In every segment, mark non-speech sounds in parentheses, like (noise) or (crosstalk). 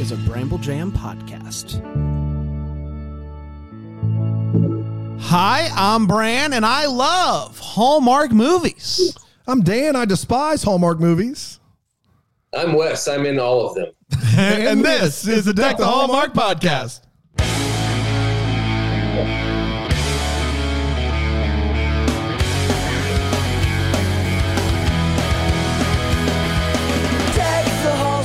is a Bramble Jam podcast. Hi, I'm Bran, and I love Hallmark movies. I'm Dan. I despise Hallmark movies. I'm Wes. I'm in all of them. (laughs) and, this is the Deck the Hallmark podcast.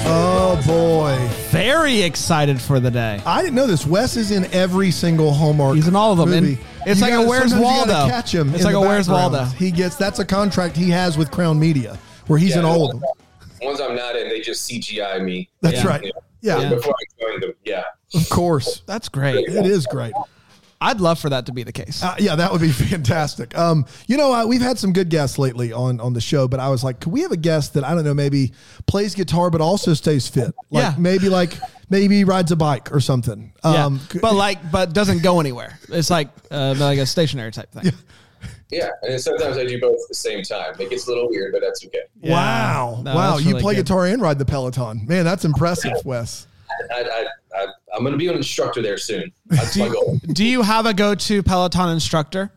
Oh boy. Very excited for the day. I didn't know this. Wes is in every single Hallmark. He's in all of them, and it's You like a gotta- Where's sometimes you gotta Waldo. Catch him. It's in like the a Where's background. Waldo. He gets that's a contract he has with Crown Media, where he's Yeah, in all of them. The ones I'm not in, they just CGI me. That's Yeah. right. Yeah, Yeah. Before I joined them. Yeah. of course. That's great. It is great. I'd love for that to be the case. Uh, yeah, that would be (laughs) fantastic. Um, you know, uh, we've had some good guests lately on on the show, but I was like, could we have a guest that I don't know, maybe plays guitar but also stays fit? Like Yeah. maybe like (laughs) maybe rides a bike or something. yeah, Um, c- but like, but doesn't go anywhere. It's like uh, like a stationary type thing. Yeah. And sometimes I do both at the same time. It gets a little weird, but that's okay. Yeah. wow, No, wow, that's you play good. guitar and ride the Peloton, man. That's impressive, (laughs) Wes. I, I, I, I'm going to be an instructor there soon. That's my (laughs) goal. Do you have a go-to Peloton instructor?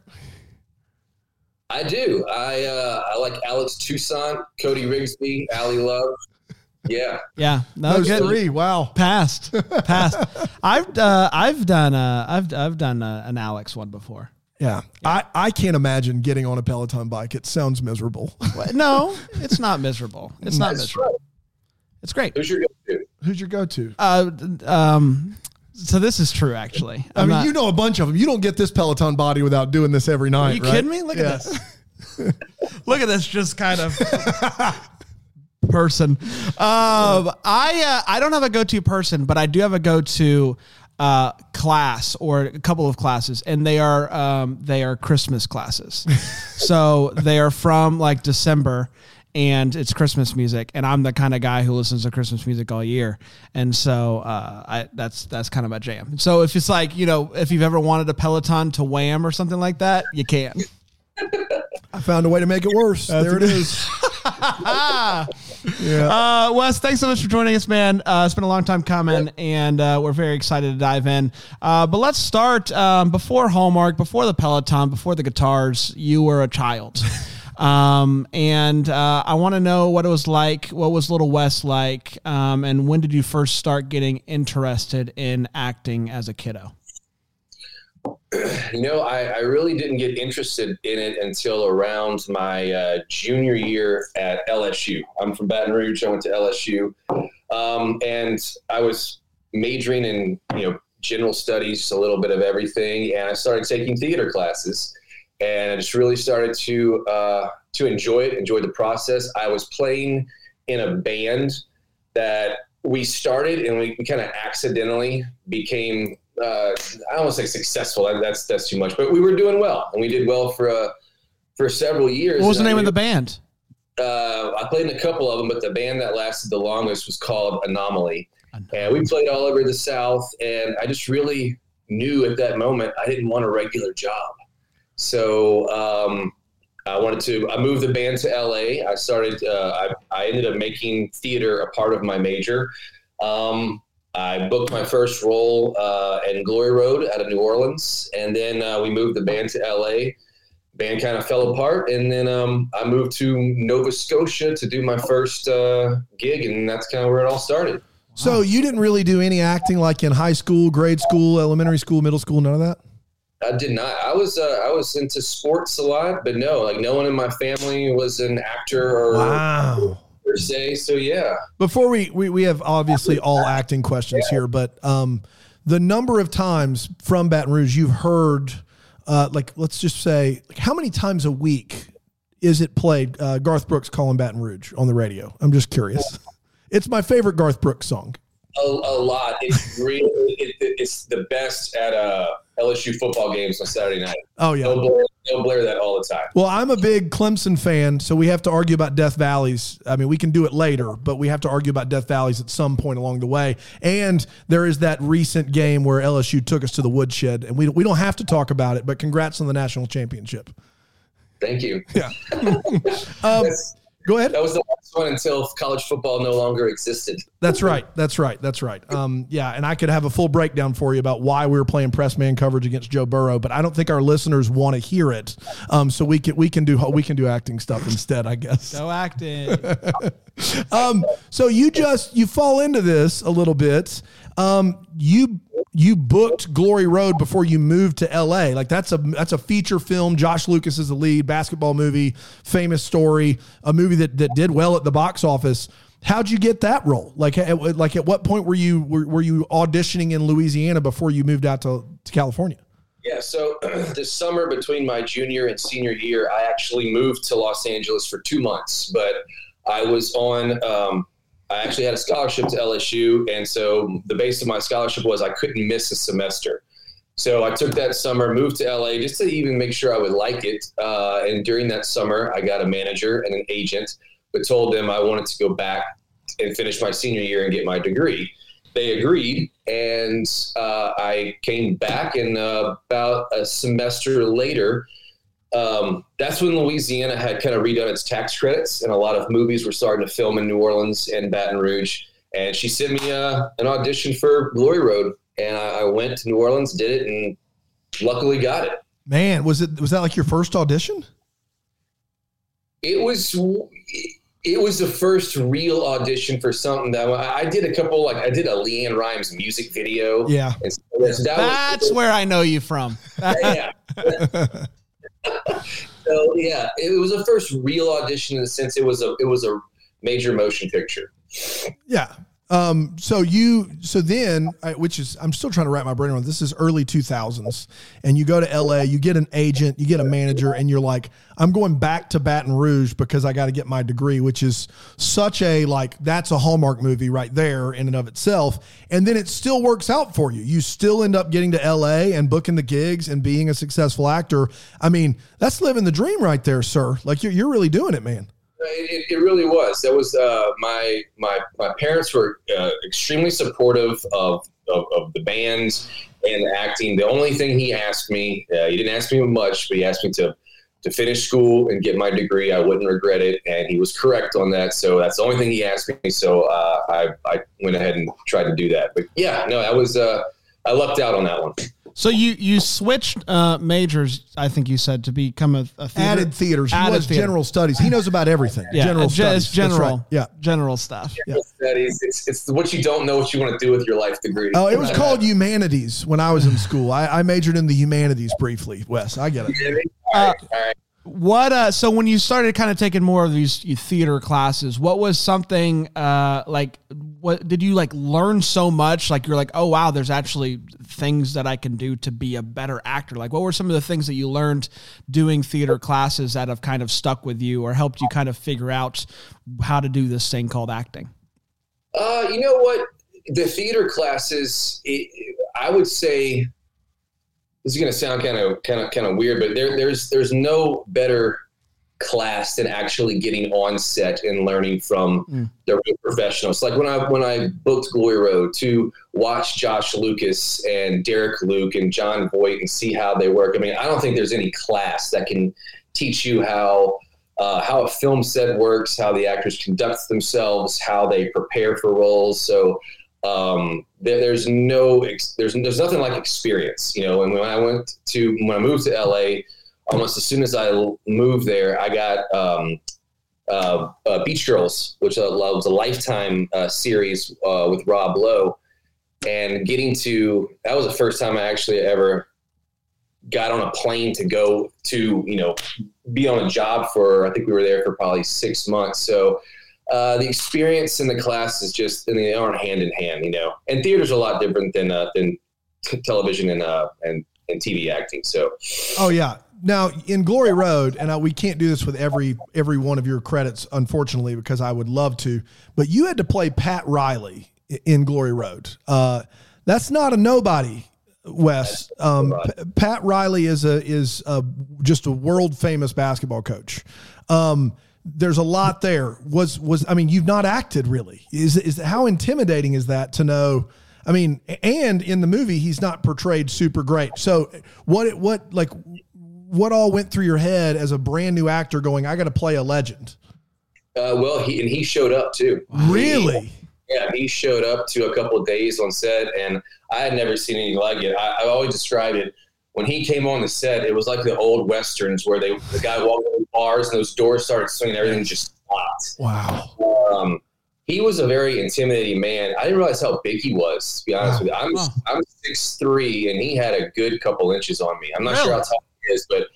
I do. I uh, I like Alex Toussaint, Cody Rigsby, Ally Love. Yeah. Yeah, no, Those good. three, wow. Passed, passed. I've uh, I've done uh, I've I've done uh, an Alex one before. Yeah, I I can't imagine getting on a Peloton bike. It sounds miserable. No, it's not miserable. It's not That's miserable. right. It's great. Who's your go-to? Who's your go-to? Uh, um, so this is true actually. I I'm mean, not- you know a bunch of them. You don't get this Peloton body without doing this every night. Are you right? kidding me? Look Yeah. at this. (laughs) (laughs) Look at this, just kind of person. Um, I uh, I don't have a go-to person, but I do have a go-to uh, class or a couple of classes, and they are um, they are Christmas classes. (laughs) so they are from like December. And it's Christmas music, and I'm the kind of guy who listens to Christmas music all year, and so uh, I that's that's kind of my jam. So if it's like you know, if you've ever wanted a Peloton to Wham or something like that, you can. (laughs) I found a way to make it worse. there it is. (laughs) yeah. Uh, Wes, thanks so much for joining us, man. Uh, it's been a long time coming, and uh, we're very excited to dive in. Uh, but let's start um, before Hallmark, before the Peloton, before the guitars. You were a child. (laughs) Um, and uh, I want to know what it was like. What was Little West like? Um, and when did you first start getting interested in acting as a kiddo? No, I, I really didn't get interested in it until around my uh, junior year at LSU. I'm from Baton Rouge. I went to LSU, um, and I was majoring in you know general studies, a little bit of everything, and I started taking theater classes, and I just really started to uh, to enjoy it, enjoy the process. I was playing in a band that we started, and we, we kind of accidentally became uh, I don't want to say successful. That, that's that's too much, but we were doing well, and we did well for uh, for several years. What was the And I name of the band? Uh, I played in a couple of them, but the band that lasted the longest was called Anomaly, and we played all over the South. And I just really knew at that moment I didn't want a regular job, so um, I wanted to. I moved the band to LA. I started. Uh, I, I ended up making theater a part of my major. Um, I booked my first role uh, in Glory Road out of New Orleans, and then uh, we moved the band to LA. Band kind of fell apart, and then um, I moved to Nova Scotia to do my first uh, gig, and that's kind of where it all started. So you didn't really do any acting like in high school, grade school, elementary school, middle school, none of that? I did not. I was uh, I was into sports a lot, but no, like no one in my family was an actor or Wow. per se. So yeah, Before we, we we have obviously all acting questions here, but um, the number of times from Baton Rouge you've heard, uh, like let's just say, like how many times a week is it played? Uh, Garth Brooks calling Baton Rouge on the radio. I'm just curious. It's my favorite Garth Brooks song. A, a lot. It's really it, it's the best at uh, LSU football games on Saturday night. Oh yeah. They'll blare, they'll blare that all the time. Well, I'm a big Clemson fan, so we have to argue about Death Valleys. I mean, we can do it later, but we have to argue about Death Valleys at some point along the way. And there is that recent game where LSU took us to the woodshed, and we, we don't have to talk about it, but congrats on the national championship. Thank you. Yeah. (laughs) Um, That's- Go ahead. That was the last one until college football no longer existed. That's right. That's right. That's right. Um, yeah, and I could have a full breakdown for you about why we were playing press man coverage against Joe Burrow, but I don't think our listeners want to hear it. Um, so we can we can do we can do acting stuff instead, I guess. Go acting. (laughs) um, so you just you fall into this a little bit. Um, you you booked Glory Road before you moved to LA. Like that's a that's a feature film. Josh Lucas is the lead basketball movie, famous story, a movie that that did well at the box office. How'd you get that role? Like at, like at what point were you were, were you auditioning in Louisiana before you moved out to, to California? Yeah, so (clears throat) this summer between my junior and senior year, I actually moved to Los Angeles for two months, but I was on um, I actually had a scholarship to LSU, and so the base of my scholarship was I couldn't miss a semester. So I took that summer, moved to LA just to even make sure I would like it. Uh, and during that summer, I got a manager and an agent, but told them I wanted to go back and finish my senior year and get my degree. They agreed, and uh, I came back. And uh, about a semester later, um, that's when Louisiana had kind of redone its tax credits, and a lot of movies were starting to film in New Orleans and Baton Rouge. And she sent me uh, an audition for Glory Road, and I, I, went to New Orleans, did it, and luckily got it. Man, was it was that like your first audition? It was. It was the first real audition for something that I did a couple like I did a LeAnn Rimes music video. Yeah, so that that's was, where I know you from. yeah. (laughs) (laughs) so yeah, it was a first real audition in the sense it was a it was a major motion picture. Yeah. Um, so you, so then, which is, I'm still trying to wrap my brain around. This is early 2000s, and you go to LA, you get an agent, you get a manager, and you're like, I'm going back to Baton Rouge because I got to get my degree, which is such a like that's a Hallmark movie right there in and of itself. And then it still works out for you. You still end up getting to LA and booking the gigs and being a successful actor. I mean, that's living the dream right there, sir. Like you're you're really doing it, man. It, it, really was. That was uh, my my my parents were uh, extremely supportive of, of, of the band and acting. The only thing he asked me, uh, he didn't ask me much, but he asked me to to finish school and get my degree. I wouldn't regret it, and he was correct on that. So that's the only thing he asked me. So uh, I I went ahead and tried to do that. But yeah, no, I was uh, I lucked out on that one. So you you switched uh, majors, I think you said, to become a, a theater. added theaters. He added was theater. general studies. He knows about everything. Yeah, general studies. general. Right. Yeah, general stuff. General yeah. studies. It's, it's what you don't know what you want to do with your life degree. Oh, it was called humanities when I was in school. I, I majored in the humanities briefly. Wes, I get it. All right. All right. What uh so when you started kind of taking more of these theater classes, what was something uh like what did you like learn so much like you're like, "Oh wow, there's actually things that I can do to be a better actor." Like what were some of the things that you learned doing theater classes that have kind of stuck with you or helped you kind of figure out how to do this thing called acting? Uh, you know what? The theater classes, it, I would say this is going to sound kind of kind of kind of weird, but there, there's there's no better class than actually getting on set and learning from mm. the real professionals. Like when I when I booked Glory Road to watch Josh Lucas and Derek Luke and Jon Voight and see how they work. I mean, I don't think there's any class that can teach you how uh, how a film set works, how the actors conduct themselves, how they prepare for roles. So um, there, there's no there's there's nothing like experience, you know. And when I went to when I moved to LA, almost as soon as I moved there, I got um, uh, uh, Beach Girls, which uh, was a lifetime uh, series uh, with Rob Lowe, and getting to that was the first time I actually ever got on a plane to go to you know be on a job for I think we were there for probably six months. So uh, the experience in the class is just, and they aren't hand in hand, you know. And theater's a lot different than than t- television and uh and and TV acting. So, oh yeah. Now in Glory Road, and uh, we can't do this with every every one of your credits, unfortunately, because I would love to. But you had to play Pat Riley in Glory Road. Uh, that's not a nobody. Wes, um, Pat Riley is a is a, just a world famous basketball coach. Um, there's a lot there. Was was I mean, you've not acted really. Is is how intimidating is that to know? I mean, and in the movie, he's not portrayed super great. So what what like what all went through your head as a brand new actor going, I got to play a legend? Uh, well, he and he showed up too. Really? Yeah, he showed up to a couple of days on set, and I had never seen anything like it. I, I always described it when he came on the set. It was like the old westerns where they the guy walked in the bars and those doors started swinging, everything just stopped. Wow. Um, he was a very intimidating man. I didn't realize how big he was. To be honest Wow. with you, I'm Wow. I'm six three, and he had a good couple inches on me. I'm not Really? sure how tall is, but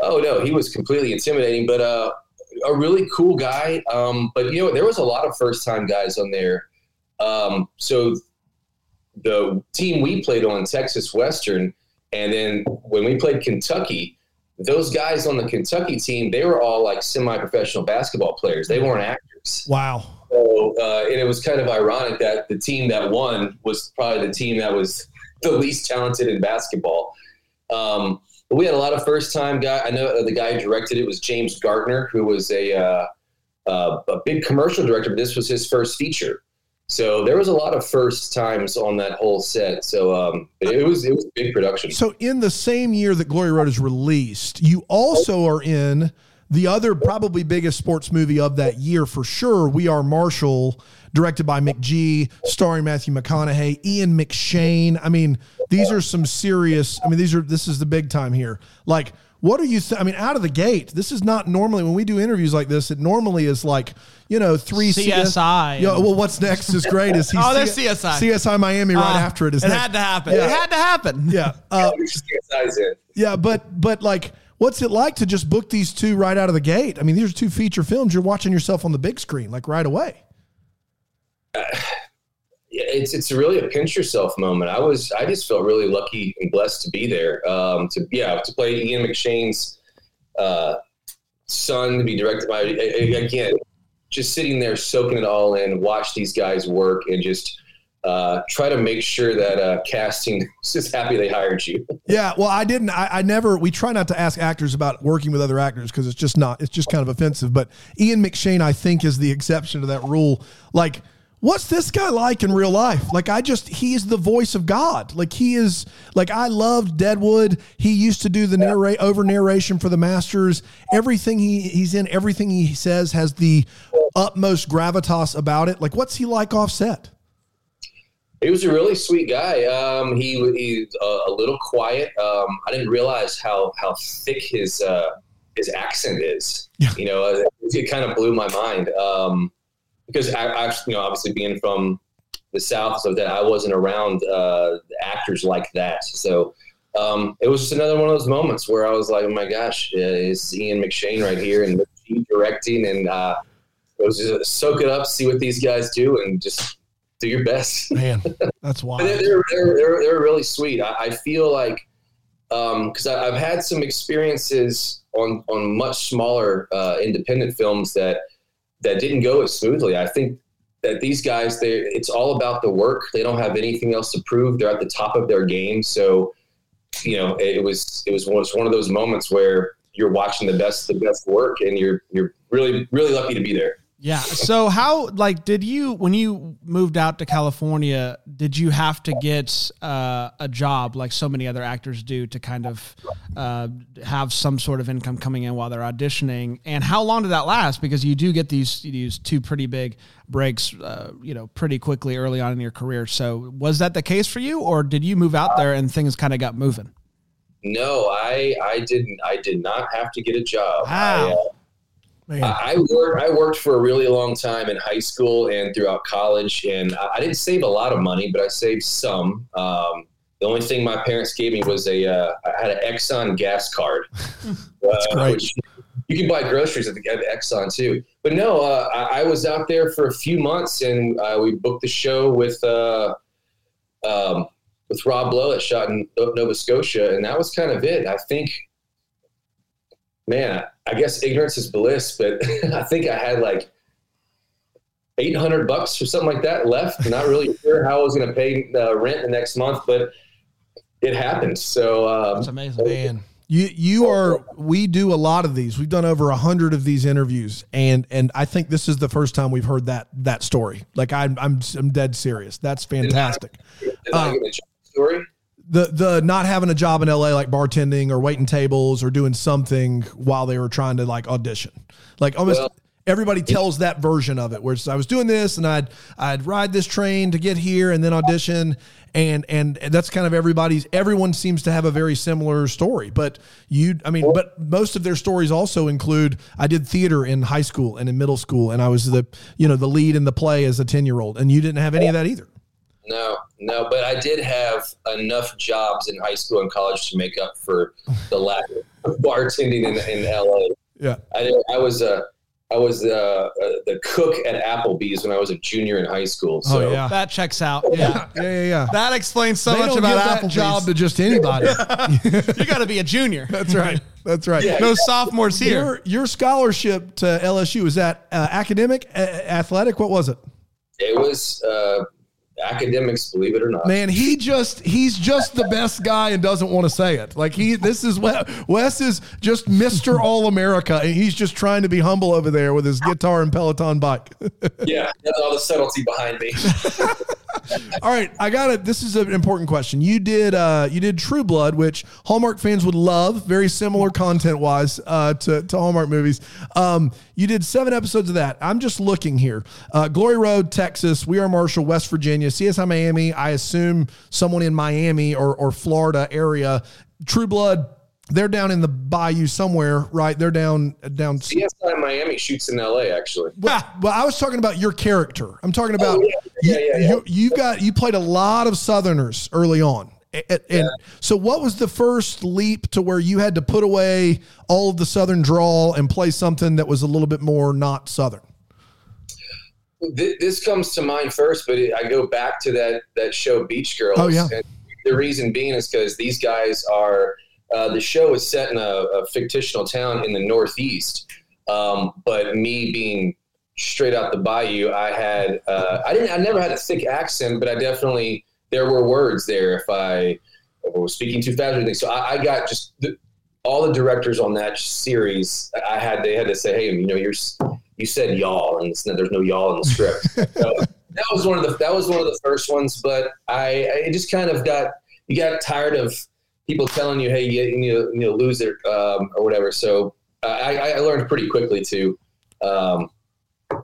oh no, he was completely intimidating. But uh, a really cool guy. Um, but you know, there was a lot of first time guys on there. Um, so the team we played on, Texas Western, and then when we played Kentucky, those guys on the Kentucky team, they were all like semi-professional basketball players. They weren't actors. Wow. So, uh, and it was kind of ironic that the team that won was probably the team that was the least talented in basketball. Um, but we had a lot of first time guy. I know the guy who directed it was James Gartner, who was a, uh, uh, a big commercial director, but this was his first feature. So there was a lot of first times on that whole set. So um, it was it was a big production. So in the same year that Glory Road is released, you also are in the other probably biggest sports movie of that year for sure. We Are Marshall, directed by McG, starring Matthew McConaughey, Ian McShane. I mean, these are some serious. I mean, these are this is the big time here. Like, what are you? Th- I mean, out of the gate, this is not normally when we do interviews like this. It normally is like you know three CS CSI. Yeah. Well, what's next is great. Is he (laughs) Oh, there's CSI. CSI Miami right Uh, after it is It next. had to happen. Yeah. It had to happen. Yeah. Uh, Just get size in. yeah, but but like, what's it like to just book these two right out of the gate? I mean, these are two feature films. You're watching yourself on the big screen like right away. (sighs) Yeah, it's it's really a pinch yourself moment. I was I just felt really lucky and blessed to be there. Um, to yeah, to play Ian McShane's uh, son, to be directed by again, just sitting there soaking it all in, watch these guys work, and just uh, try to make sure that uh, casting (laughs) is happy they hired you. (laughs) Yeah, well, I didn't. I, I never. We try not to ask actors about working with other actors because it's just not. It's just kind of offensive. But Ian McShane, I think, is the exception to that rule. Like, what's this guy like in real life? Like, I just he is the voice of God. Like, he is. Like, I loved Deadwood. He used to do the narrate over narration for the Masters. Everything he he's in, everything he says has the utmost gravitas about it. Like, what's he like offset? He was a really sweet guy. Um, he he's a, a little quiet. Um, I didn't realize how how thick his uh, his accent is. Yeah. You know, it, it kind of blew my mind um, because I, I, you know, obviously being from the South, so that I wasn't around uh, actors like that. So um, it was just another one of those moments where I was like, oh my gosh, uh, it's Ian McShane right here and directing, and uh, it was just soak it up, see what these guys do, and just do your best. (laughs) Man, that's wild. they're, they're, they're, they're, really sweet. I, I feel like because I I've had some experiences on on much smaller uh, independent films that that didn't go as smoothly. I think that these guys, they it's all about the work. They don't have anything else to prove. They're at the top of their game. So you know, it, was it was one, it's one of those moments where you're watching the best the best work, and you're you're really really lucky to be there. Yeah. So how like did you when you moved out to California, did you have to get uh, a job like so many other actors do to kind of uh, have some sort of income coming in while they're auditioning? And how long did that last? Because you do get these these two pretty big breaks, uh, you know, pretty quickly early on in your career. So was that the case for you, or did you move out there and things kind of got moving? No, I I didn't. I did not have to get a job. Wow. I, uh, Man. I worked. I worked for a really long time in high school and throughout college, and I, I didn't save a lot of money, but I saved some. Um, the only thing my parents gave me was a. Uh, I had an Exxon gas card. (laughs) That's great. Which you can buy groceries at the at Exxon too. But no, uh, I, I was out there for a few months, and uh, we booked the show with. Uh, um, with Rob Lowe that shot in Nova Scotia, and that was kind of it. I think, man, I guess ignorance is bliss, but (laughs) I think I had like eight hundred bucks or something like that left. Not really (laughs) sure how I was going to pay uh, rent the next month, but it happened. So um, That's amazing. Man, you you are. We do a lot of these. We've done over a hundred of these interviews, and and I think this is the first time we've heard that that story. Like I'm I'm I'm dead serious. That's fantastic. did I a job story? The the not having a job in LA like bartending or waiting tables or doing something while they were trying to like audition. Like almost Well- everybody tells that version of it where I was doing this and I'd I'd ride this train to get here and then audition and and that's kind of everybody's everyone seems to have a very similar story but you I mean but most of their stories also include I did theater in high school and in middle school and I was the you know the lead in the play as a 10 year old and you didn't have any of that either no, no, but I did have enough jobs in high school and college to make up for the lack of (laughs) bartending in, in LA. Yeah, I I was a I was uh, uh, the cook at Applebee's when I was a junior in high school. Oh, so. Oh yeah, that checks out. Yeah, yeah, yeah. yeah. That explains so they much about that Applebee's. job to just anybody. (laughs) you got to be a junior. (laughs) That's right. That's right. Yeah. No sophomores here. Your, your scholarship to LSU was that uh, academic, athletic? What was it? It was uh, academics, believe it or not. Man, he just he's just the best guy and doesn't want to say it. Like he this is Wes is just Mr. All America and he's just trying to be humble over there with his guitar and Peloton bike. (laughs) yeah, that's all the subtlety behind me. (laughs) all right, I got it. This is an important question. You did uh you did True Blood, which Hallmark fans would love, very similar content wise uh to, to Hallmark movies. Um you did seven episodes of that. I'm just looking here. Uh, Glory Road, Texas. We are Marshall, West Virginia. CSI Miami. I assume someone in Miami or, or Florida area. True Blood. They're down in the bayou somewhere, right? They're down down. CSI Miami shoots in L.A. Actually. Well, well, I was talking about your character. I'm talking about oh, yeah. Yeah, yeah, you, you. You got you played a lot of Southerners early on. And, yeah. so, what was the first leap to where you had to put away all of the Southern drawl and play something that was a little bit more not Southern? This comes to mind first, but I go back to that that show Beach Girls. Oh yeah. And the reason being is because these guys are. Uh, the show is set in a, a, fictional town in the Northeast, um, but me being straight out the bayou, I had uh, I didn't I never had a thick accent, but I definitely there were words there if I, if I was speaking too fast or anything. So I, I got just the, all the directors on that series. I had they had to say, hey, you know, you're you said y'all, and there's no y'all in the script. (laughs) so that was one of the that was one of the first ones. But I, I just kind of got you got tired of people telling you, hey, you, you know, you know lose it um, or whatever. So uh, I, I learned pretty quickly to. Um,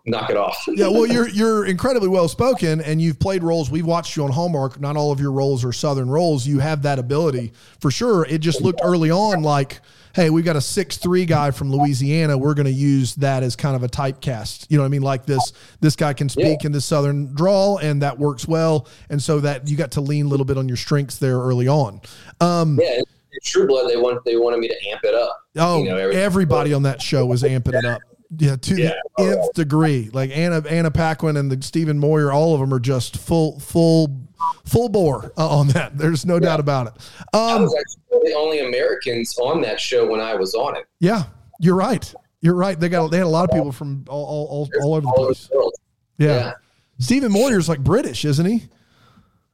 knock it off. yeah, well, you're (laughs) you're incredibly well spoken, and you've played roles. We've watched you on Hallmark. Not all of your roles are Southern roles. You have that ability for sure. It just looked early on like, hey, we've got a six three guy from Louisiana. We're going to use that as kind of a typecast. You know what I mean? Like this this guy can speak yeah. in the Southern drawl, and that works well. And so that you got to lean a little bit on your strengths there early on. Um, yeah. True Blood, they want they wanted me to amp it up. Oh, you know, everybody (laughs) on that show was amping it up. Yeah, to yeah. the nth degree. Like Anna Anna Paquin and the Stephen Moyer, all of them are just full full full bore uh, on that. There's no yeah. doubt about it. Um, I was actually the only Americans on that show when I was on it. Yeah, you're right. You're right. They got they had a lot of people from all all, all, all over the place. Yeah. yeah. Stephen Moyer's like British, isn't he?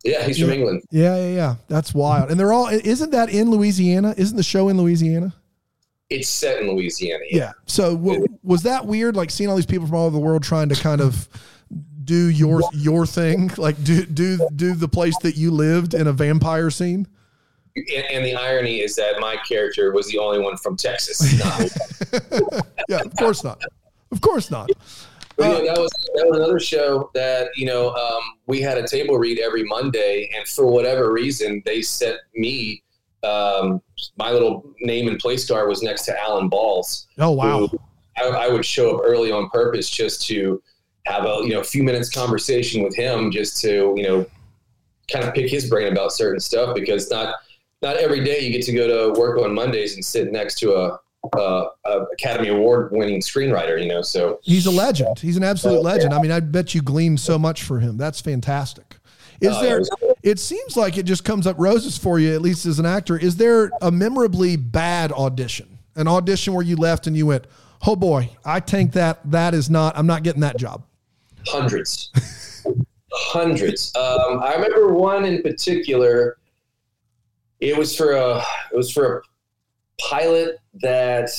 Yeah, he's from England. Yeah, yeah, yeah. That's wild. And they're all isn't that in Louisiana? Isn't the show in Louisiana? It's set in Louisiana. Yeah. yeah. So w- was that weird? Like seeing all these people from all over the world trying to kind of do your your thing, (laughs) like do do do the place that you lived in a vampire scene. And, and the irony is that my character was the only one from Texas. (laughs) yeah, of course not. Of course not. But, you know, that was that was another show that you know um, we had a table read every Monday, and for whatever reason, they set me um, my little name and place card was next to Alan Ball's. Oh wow! I, I, would show up early on purpose just to have a you know a few minutes conversation with him, just to you know kind of pick his brain about certain stuff because not not every day you get to go to work on Mondays and sit next to a, a, a Academy Award winning screenwriter. You know, so he's a legend. He's an absolute legend. I mean, I bet you gleaned so much for him. That's fantastic. Is uh, there? It seems like it just comes up roses for you, at least as an actor. Is there a memorably bad audition? An audition where you left and you went, "Oh boy, I think that that is not. I'm not getting that job." Hundreds, (laughs) hundreds. Um, I remember one in particular. It was for a. It was for a pilot that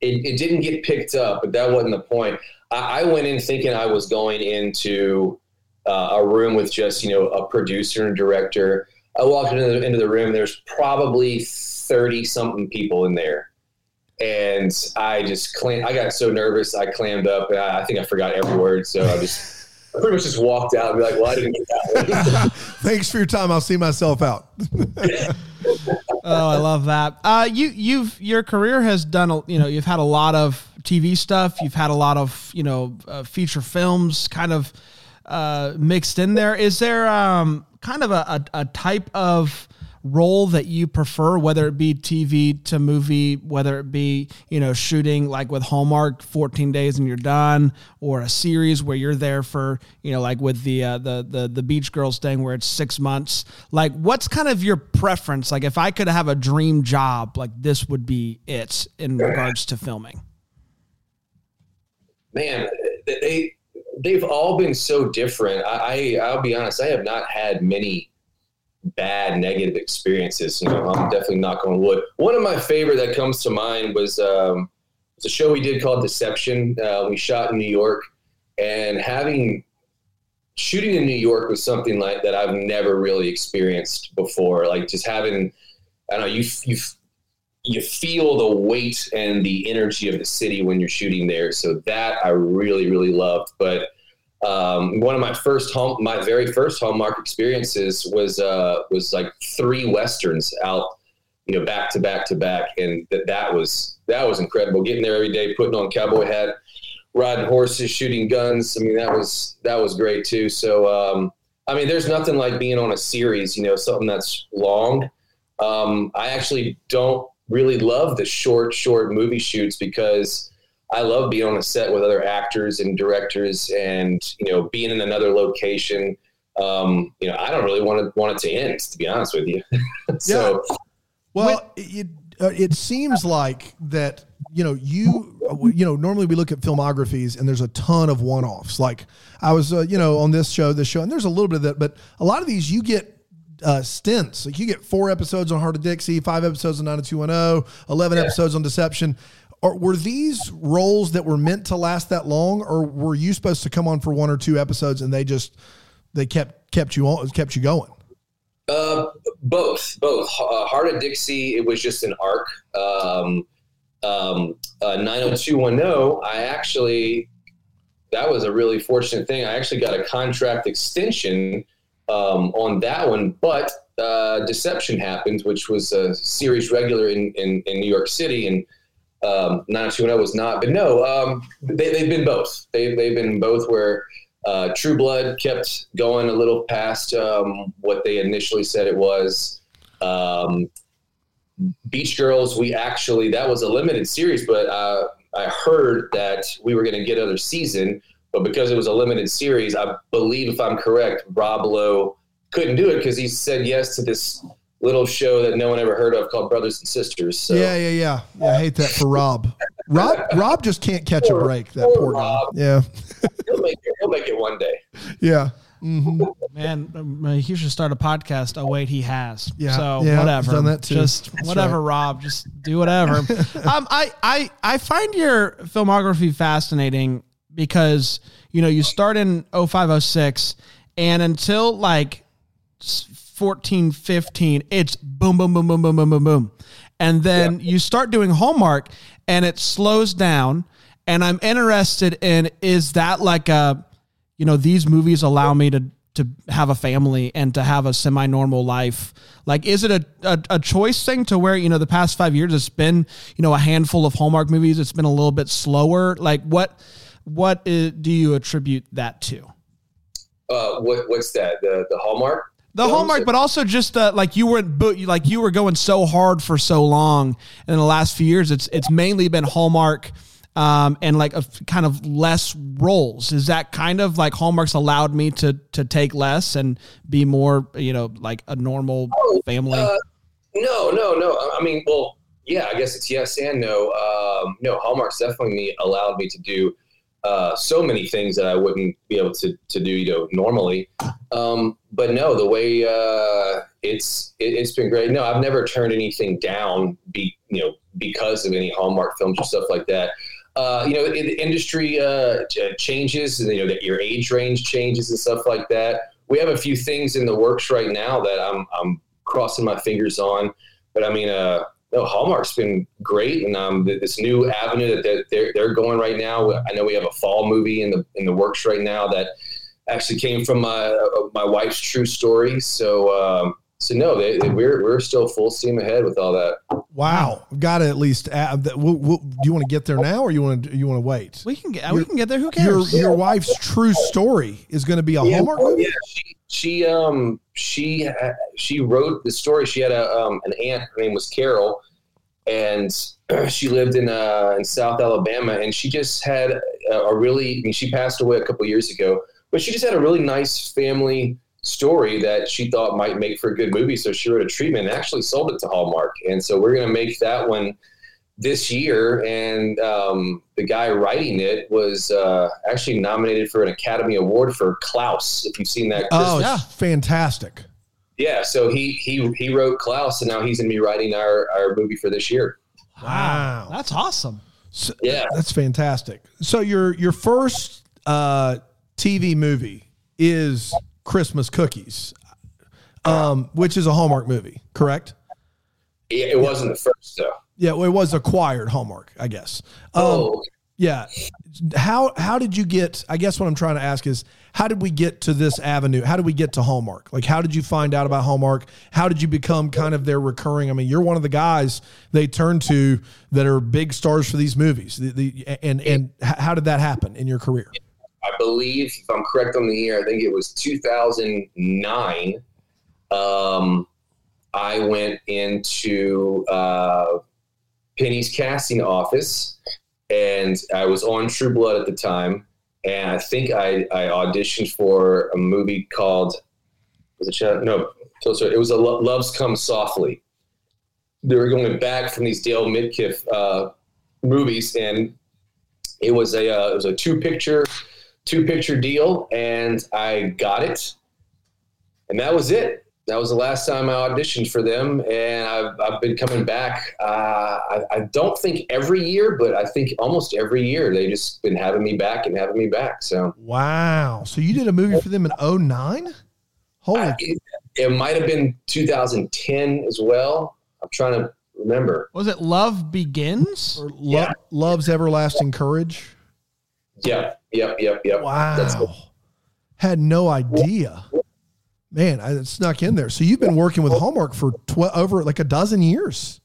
it, it didn't get picked up, but that wasn't the point. I, I went in thinking I was going into uh, a room with just you know a producer and a director. I walked into the, into the room. There's probably thirty something people in there, and I just clam. I got so nervous, I clammed up, and I, I think I forgot every word. So I just. I pretty much just walked out and be like, "Well, I didn't get that. (laughs) Thanks for your time. I'll see myself out. (laughs) oh, I love that. Uh, you you've your career has done a, you know you've had a lot of TV stuff. You've had a lot of you know uh, feature films kind of uh, mixed in there. Is there um, kind of a, a, a type of role that you prefer, whether it be TV to movie, whether it be, you know, shooting like with Hallmark 14 days and you're done, or a series where you're there for, you know, like with the, uh, the, the, the Beach Girls thing where it's six months. Like, what's kind of your preference? Like, if I could have a dream job, like this would be it in regards to filming. Man, they, they've all been so different. I, I I'll be honest, I have not had many bad negative experiences. You know, I'm definitely not going wood. One of my favorite that comes to mind was um, it's a show we did called Deception. Uh, we shot in New York, and having shooting in New York was something like that I've never really experienced before. Like just having, I don't know, you you you feel the weight and the energy of the city when you're shooting there. So that I really really loved, but um, one of my first home, my very first Hallmark experiences was uh, was like three westerns out, you know, back to back to back, and that that was that was incredible. Getting there every day, putting on cowboy hat, riding horses, shooting guns. I mean, that was that was great too. So, um, I mean, there's nothing like being on a series, you know, something that's long. Um, I actually don't really love the short, short movie shoots because I love being on a set with other actors and directors, and you know, being in another location. Um, you know, I don't really want to want it to end, to be honest with you. (laughs) so, yeah. well, it uh, it seems like that. You know, you you know, normally we look at filmographies and there's a ton of one offs. Like I was, uh, you know, on this show, this show, and there's a little bit of that, but a lot of these you get uh, stints. Like you get four episodes on Hart of Dixie, five episodes on 90210, 11 yeah. episodes on Deception. Or were these roles that were meant to last that long, or were you supposed to come on for one or two episodes and they just they kept kept you on kept you going? Uh, both, both. Uh, Hart of Dixie, it was just an arc. Um, um, uh, 90210, I actually, that was a really fortunate thing. I actually got a contract extension um, on that one, but uh, Deception happened, which was a series regular in, in, in New York City. And um, 90210 was not, but no, um, they, they've been both. They, they've been both where uh, True Blood kept going a little past um, what they initially said it was. Um, Beach Girls, we actually, that was a limited series, but uh, I heard that we were going to get another season, but because it was a limited series, I believe, if I'm correct, Rob Lowe couldn't do it because he said yes to this little show that no one ever heard of called Brothers and Sisters. So. Yeah, yeah, yeah. Yeah, I hate that for Rob. Rob Rob just can't catch poor, a break. That poor, poor Rob. Guy. Yeah. (laughs) he'll make it. He'll make it one day. Yeah. Mm-hmm. Man, um, he should start a podcast. Oh wait, he has. Yeah, so yeah, whatever. Done that too. Just That's whatever, right. Rob. Just do whatever. (laughs) um, I I I find your filmography fascinating because you know you start in 0506 and until like 14, 15, it's boom, boom, boom, boom, boom, boom, boom, boom. And then yeah. you start doing Hallmark and it slows down. And I'm interested in is that like a, you know, these movies allow me to to have a family and to have a semi-normal life like is it a, a, a, choice thing to where you know the past five years it's been you know a handful of hallmark movies it's been a little bit slower like what what is, do you attribute that to uh what what's that the the hallmark the hallmark, but also just uh, like you weren't like you were going so hard for so long in the last few years. It's it's mainly been hallmark. Um, and like a kind of less roles. Is that kind of like Hallmark's allowed me to to take less and be more, you know, like a normal oh, family? Uh, no, no, no. I mean, well, yeah, I guess it's yes and no. Um, no, Hallmark's definitely allowed me to do uh, so many things that I wouldn't be able to, to do, you know, normally. Um, but no, the way uh, it's it, has been great. No, I've never turned anything down, be you know, because of any Hallmark films or stuff like that. Uh, you know, the industry uh, changes, and you know that your age range changes and stuff like that. We have a few things in the works right now that I'm I'm crossing my fingers on. But I mean, uh, no, Hallmark's been great, and um, this new avenue that they're they're going right now. I know we have a fall movie in the in the works right now that actually came from my my wife's true story. So um, so no, they, they, we're we're still full steam ahead with all that. Wow, got to at least. Add that. We'll, we'll, do you want to get there now, or you want to you want to wait? We can get your, we can get there. Who cares? Your your wife's true story is going to be a yeah, Hallmark movie. Yeah, she she um she she wrote the story. She had a um an aunt. Her name was Carol, and (clears throat) she lived in uh in South Alabama, and she just had a, a really. I mean, she passed away a couple years ago, but she just had a really nice family story that she thought might make for a good movie. So she wrote a treatment and actually sold it to Hallmark. And so we're to make that one this year. And um, the guy writing it was uh, actually nominated for an Academy Award for Klaus. If you've seen that, oh, yeah, fantastic. Yeah, so he he he wrote Klaus, and now he's going to be writing our our movie for this year. Wow, that's awesome. So, yeah, that's fantastic. So your your first uh, TV movie is Christmas Cookies, um, which is a Hallmark movie, correct? Yeah, it wasn't the first though. Yeah, well, it was acquired Hallmark, I guess. Um, oh. Yeah. How how did you get? I guess what I'm trying to ask is how did we get to this avenue? How did we get to Hallmark? Like, how did you find out about Hallmark? How did you become kind of their recurring? I mean, you're one of the guys they turn to that are big stars for these movies. The, the and and how did that happen in your career? I believe, if I'm correct on the year, I think it was 2009. Um, I went into uh, Penny's casting office, and I was on True Blood at the time. And I think I, I auditioned for a movie called was it no so, it was a Love Comes Softly. They were going back from these Dale Midkiff uh, movies, and it was a uh, it was a two picture two picture deal, and I got it, and that was it. That was the last time I auditioned for them, and I've, I've been coming back. Uh, I, I, don't think every year, but I think almost every year they just been having me back and having me back. So wow! So you did a movie for them in 09? Holy! I, it, it might have been 2010 as well. I'm trying to remember. Was it Love Begins or Lo- yeah. Love's Everlasting Courage? Yep, yep, yep, yep. Wow. Had no idea. Man, I snuck in there. So you've been working with Hallmark for tw- over like a dozen years.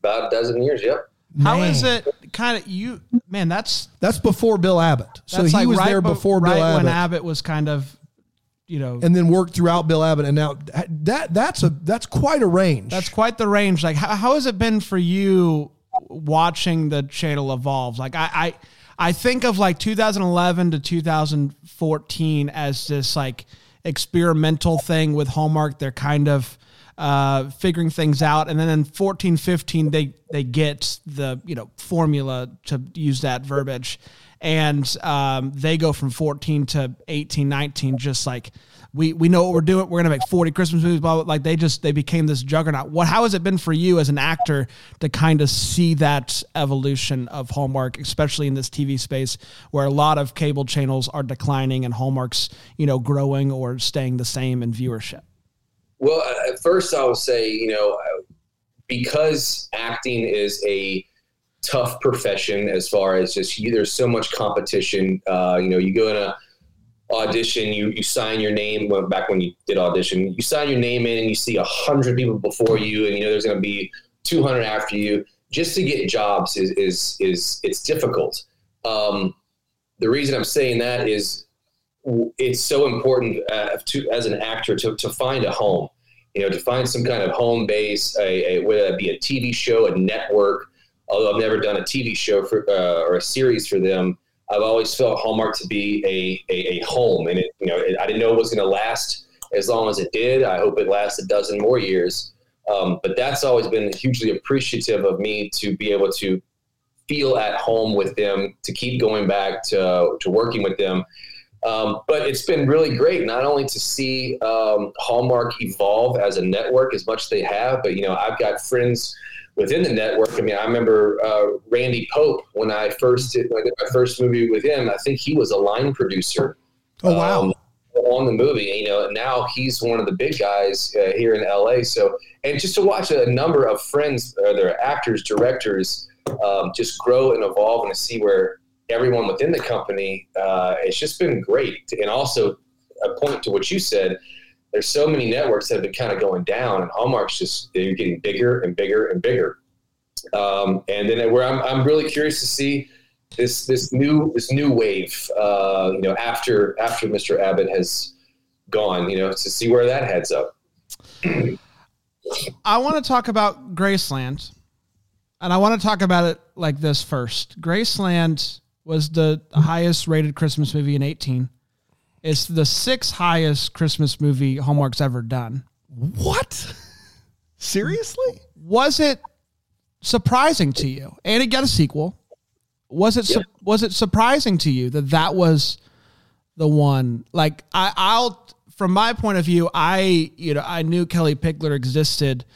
About a dozen years, yep. How man. is it kind of you man, that's that's before Bill Abbott. So he like was right there before be, Bill right Abbott. when Abbott was kind of you know and then worked throughout Bill Abbott and now that that's a that's quite a range. That's quite the range. Like how, how has it been for you watching the channel evolve? Like I, I I think of like 2011 to 2014 as this like experimental thing with Hallmark. They're kind of uh, figuring things out, and then in 14, 15, they they get the you know formula to use that verbiage, and um, they go from 14 to 18, 19, just like we we know what we're doing. We're gonna make forty Christmas movies. Blah, blah, like they just they became this juggernaut. What how has it been for you as an actor to kind of see that evolution of Hallmark, especially in this TV space where a lot of cable channels are declining and Hallmark's you know growing or staying the same in viewership? Well, at first I will say you know because acting is a tough profession as far as just you, there's so much competition. Uh, you know, you go in a audition, you you sign your name. Well, back when you did audition, you sign your name in, and you see a hundred people before you, and you know there's going to be 200 after you. Just to get jobs is is is it's difficult. Um, the reason I'm saying that is it's so important uh, to as an actor to to find a home. You know, to find some kind of home base, a, a whether that be a TV show, a network. Although I've never done a TV show for uh, or a series for them, I've always felt Hallmark to be a, a, a home, and it, you know, it, I didn't know it was going to last as long as it did. I hope it lasts a dozen more years. Um, but that's always been hugely appreciative of me to be able to feel at home with them, to keep going back to, to working with them. Um, but it's been really great, not only to see um, Hallmark evolve as a network as much as they have, but you know, I've got friends within the network. I mean, I remember uh, Randy Pope when I first did, when I did my first movie with him. I think he was a line producer. Oh wow! Um, on the movie. You know, now he's one of the big guys uh, here in LA. So, and just to watch a number of friends, uh, their actors, directors, um, just grow and evolve, and to see where everyone within the company, uh, it's just been great. And also, a point to what you said. There's so many networks that have been kind of going down, and Hallmark's just they're getting bigger and bigger and bigger. Um, and then where I'm, I'm really curious to see this this new this new wave, uh, you know, after after Mr. Abbott has gone, you know, to see where that heads up. (clears throat) I want to talk about Graceland, and I want to talk about it like this first. Graceland was the highest rated Christmas movie in 18. It's the sixth highest Christmas movie Hallmark's ever done. What? (laughs) Seriously? Was it surprising to you? And it got a sequel. Was it su- was it surprising to you that that was the one? Like I, I'll from my point of view, I you know I knew Kellie Pickler existed.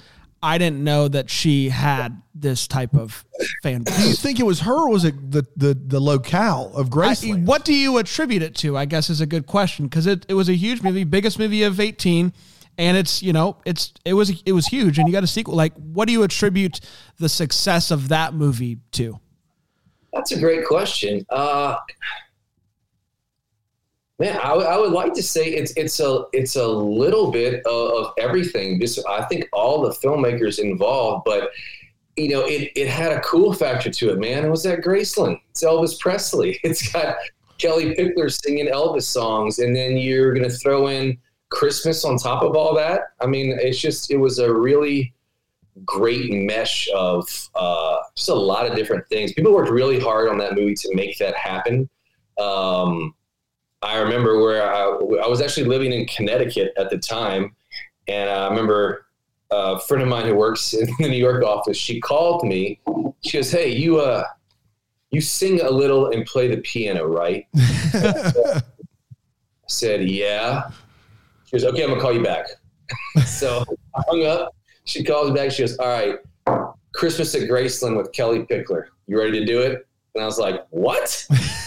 I didn't know that she had this type of fan Do you think it was her or was it the, the, the locale of I- what do you attribute it to? I guess is a good question because it, it was a huge movie, biggest movie of eighteen, and it's you know it's it was it was huge, and you got a sequel. Like, what do you attribute the success of that movie to? That's a great question. Uh, man, I, would- would like to say it's it's a it's a little bit of, of everything. Just I think all the filmmakers involved, but you know, it it had a cool factor to it. Man, it was at Graceland. It's Elvis Presley. (laughs) It's got Kellie Pickler singing Elvis songs, and then you're gonna throw in Christmas on top of all that. I mean, it's just it was a really great mesh of uh, just a lot of different things. People worked really hard on that movie to make that happen. Um, I remember where I, I was actually living in Connecticut at the time, and I remember a friend of mine who works (laughs) in the New York office. She called me. She goes, "Hey, you uh, you sing a little and play the piano, right?" (laughs) I said, "Yeah." She goes, "Okay, I'm gonna call you back." (laughs) so I hung up. She calls me back. She goes, "All right, Christmas at Graceland with Kellie Pickler. You ready to do it?" And I was like, "What?"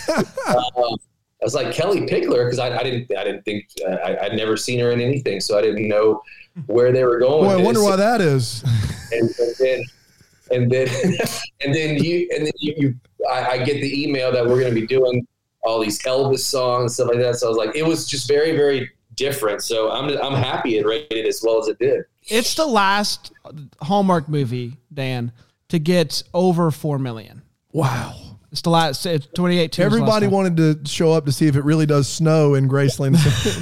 um, I was like Kellie Pickler because I, I didn't I didn't think uh, I, I'd never seen her in anything, so I didn't know where they were going. Boy, I wonder this. why that is. And, and then and then (laughs) and then you and then you, you I, I get the email that we're going to be doing all these Elvis songs and stuff like that. So I was like, it was just very very different. So I'm I'm happy it rated as well as it did. It's the last Hallmark movie, Dan, to get over four million. Wow. It's the last. It's 2018. was last Everybody wanted to show up to see if it really does snow in Graceland,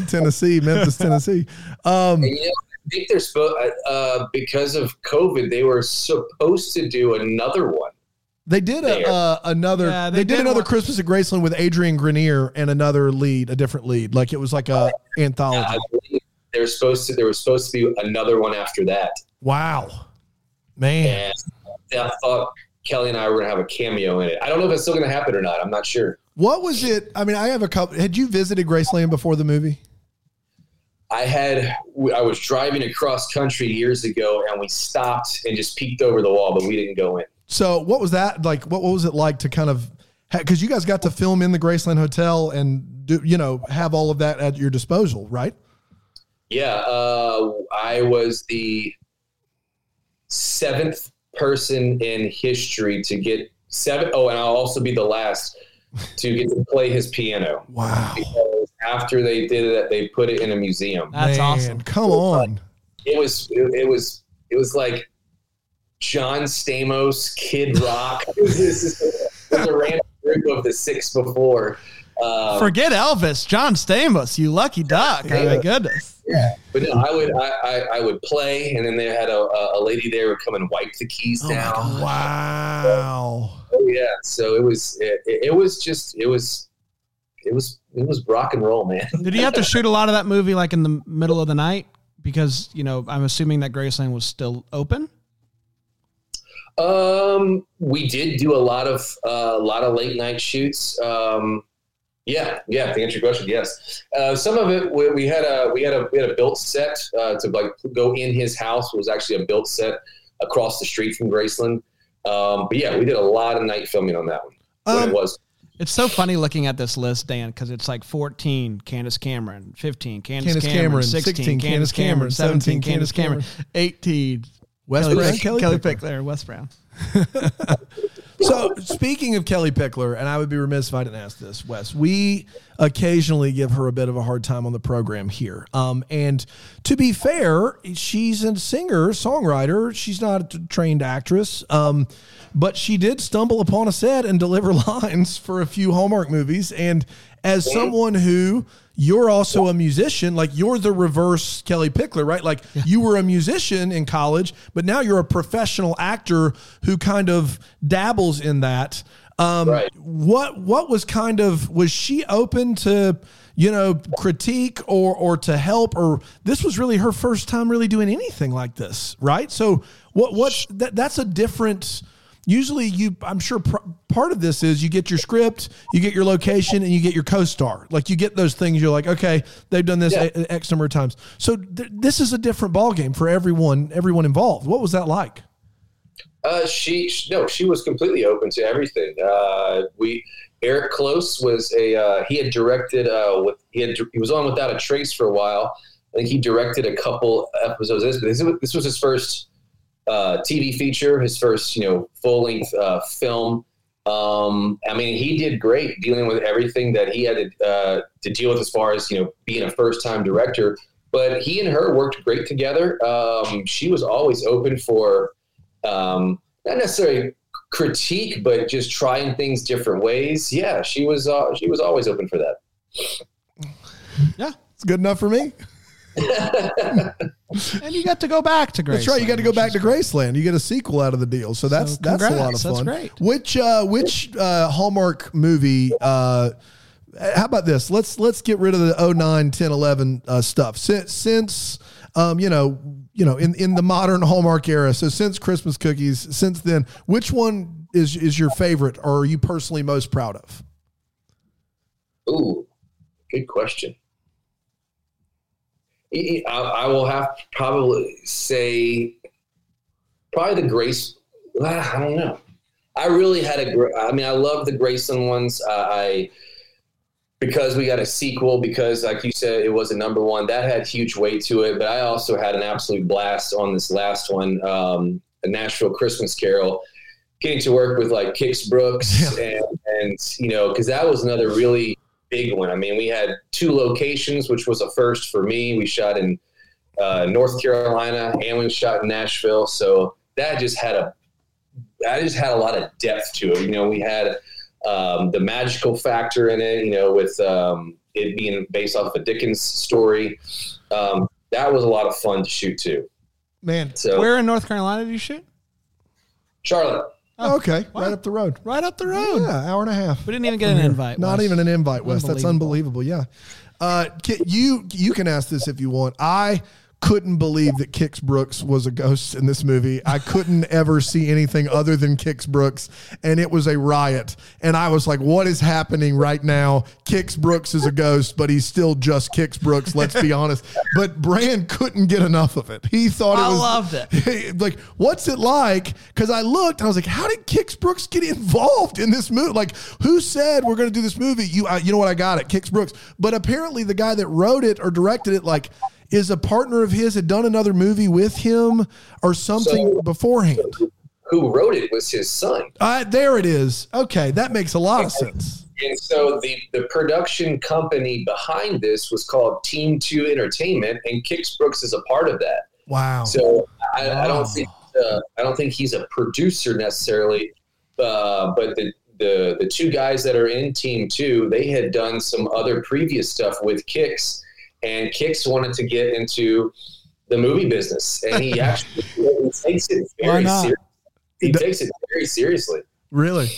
(laughs) Tennessee, Memphis, Tennessee. Um, you know, I think they're supposed uh, because of COVID, they were supposed to do another one. they did a, uh, another. Yeah, they, they did, did another one- Christmas at Graceland with Adrian Grenier and another lead, a different lead. Like it was like a anthology. I they were supposed to. There was supposed to be another one after that. wow, man. and I thought Kellie and I were going to have a cameo in it. I don't know if it's still going to happen or not. I'm not sure. What was it? I mean, I have a couple. Had you visited Graceland before the movie? I had I was driving across country years ago, and we stopped and just peeked over the wall, but we didn't go in. So what was that like? What, what was it like to kind of because you guys got to film in the Graceland Hotel and do you know have all of that at your disposal, right? Yeah, uh, I was the seventh person in history to get seven. Oh, and I'll also be the last to get to play his piano. Wow, Because after they did it, they put it in a museum. That's Man, awesome. Come on, it was it, it was it was like John Stamos, Kid Rock. (laughs) this is- a random group of the six before. Um, Forget Elvis, John Stamos, you lucky duck. Oh, my goodness. But no, I would I, I, I would play, and then they had a, a lady there would come and wipe the keys down. wow. Oh yeah, so it was it, it was just it was it was it was rock and roll, man. Did you have to shoot a lot of that movie like in the middle of the night? Because, you know, I'm assuming that Graceland was still open. Um, we did do a lot of uh, a lot of late night shoots. Um, yeah, yeah. To answer your question, yes. Uh, some of it we, we had a we had a we had a built set uh, to like go in his house. It was actually a built set across the street from Graceland. Um, but yeah, we did a lot of night filming on that one. Um, it was It's so funny looking at this list, Dan, because it's like 14, Candace Cameron, 15, Candace, Candace Cameron, Cameron, 16, 16, Candace Candace Cameron, Cameron, 17, 17, Candace Cameron, Candace 18, Wes Kellie, Brown, Kellie Kellie Pickler. Pickler, Wes Brown. (laughs) So speaking of Kellie Pickler, and I would be remiss if I didn't ask this, Wes. We occasionally give her a bit of a hard time on the program here. Um, and to be fair, she's a singer, songwriter. She's not a trained actress. Um, but she did stumble upon a set and deliver (laughs) lines for a few Hallmark movies. And as someone who you're also a musician, like you're the reverse Kellie Pickler, right? Like you were a musician in college, but now you're a professional actor who kind of dabbles in that. Um, Right. What what was kind of was she open to you know critique or or to help or this was really her first time really doing anything like this, right? So what what that, that's a different usually you i'm sure pr- part of this is you get your script you get your location and you get your co-star like you get those things you're like okay they've done this Yeah. a- x number of times so th- this is a different ball game for everyone everyone involved what was that like Uh, she, no, she was completely open to everything. Uh, we Eric Close was a uh, he had directed uh, with he had he was on Without a Trace for a while. I think he directed a couple episodes. of This this this was his first uh, TV feature, his first you know full length uh, film. Um, I mean, he did great dealing with everything that he had to, uh, to deal with as far as you know being a first time director. But he and her worked great together. Um, she was always open for um, not necessarily critique, but just trying things different ways. Yeah, she was uh, she was always open for that. Yeah. it's good enough for me (laughs) And you got to go back to Graceland. That's right. You got to go back to. Graceland. You get a sequel out of the deal, so that's So that's a lot of congrats. That's fun. great. Which uh, which uh, Hallmark movie? Uh, how about this? Let's let's get rid of the 09, 10, 11 uh, stuff since since um, you know you know in in the modern Hallmark era. So since Christmas Cookies, since then, which one is is your favorite, or are you personally most proud of? Ooh, good question. I, I I will have to probably say probably the Grace. ah, I don't know. I really had a. I mean, I love the Grayson ones. Uh, I because we got a sequel because, like you said, it was a number one. That had huge weight to it. But I also had an absolute blast on this last one, um, a Nashville Christmas Carol. Getting to work with like Kix Brooks and and you know because that was another really big one. I mean, we had two locations, which was a first for me. We shot in uh, North Carolina and we shot in Nashville. So that just had a, that just had a lot of depth to it. You know, we had um, the magical factor in it. You know, with um, it being based off a Dickens story. Um, that was a lot of fun to shoot too. Man, So Where in North Carolina did you shoot? Charlotte, okay, right up the road. Right up the road. Yeah, hour and a half. We didn't even get an invite. Not Wes. even an invite, Wes. That's unbelievable. Yeah. Uh, you you can ask this if you want. I couldn't believe that Kix Brooks was a ghost in this movie. I couldn't ever see anything other than Kix Brooks, and it was a riot. And I was like, "What is happening right now?" Kix Brooks is a ghost, but he's still just Kix Brooks. Let's be (laughs) honest. But Brand couldn't get enough of it. He thought it I was loved it. (laughs) like, what's it like? Because I looked, I was like, how did Kix Brooks get involved in this movie? Like, who said we're going to do this movie? You, I, you know what? I got it, Kix Brooks. But apparently, the guy that wrote it or directed it, like, is a partner of his, had done another movie with him or something So- beforehand. who wrote it was his son. Uh, there it is. Okay, that makes a lot of sense. And so the, the production company behind this was called Team Two Entertainment, and Kix Brooks is a part of that. Wow. So I, I don't think uh, I don't think he's a producer necessarily, uh, but the, the the two guys that are in Team Two, they had done some other previous stuff with Kix, and Kix wanted to get into the movie business, and he (laughs) actually he takes it very seriously. He takes it very seriously. Really?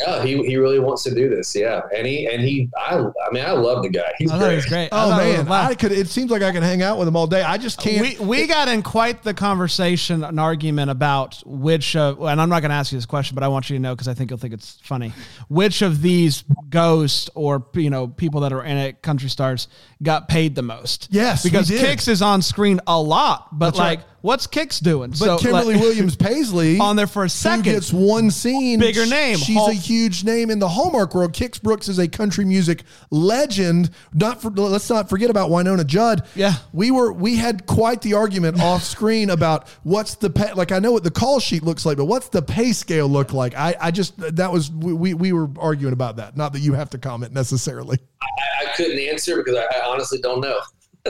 Yeah, he, he really wants to do this. Yeah, and he and he I I mean I love the guy. He's I great. was great. Oh thought it was man, a. I could. It seems like I can hang out with him all day. I just can't. we we got in quite the conversation, an argument about which, uh, and I'm not going to ask you this question, but I want you to know because I think you'll think it's funny. Which of these ghosts or you know people that are in it, country stars, got paid the most? Yes, because did. Kix is on screen a lot, but That's right. Like, what's Kix doing? but Kimberly Williams Paisley (laughs) on there for a second. gets one scene. Bigger name, She's Hulk a huge name in the Hallmark world. Kix Brooks is a country music legend. Not for, let's not forget about Wynonna Judd. Yeah. we were we had quite the argument (laughs) off screen about what's the pay, like. I know what the call sheet looks like, but what's the pay scale look like? I I just that was we we were arguing about that. Not that you have to comment necessarily. I, I couldn't answer because I, I honestly don't know.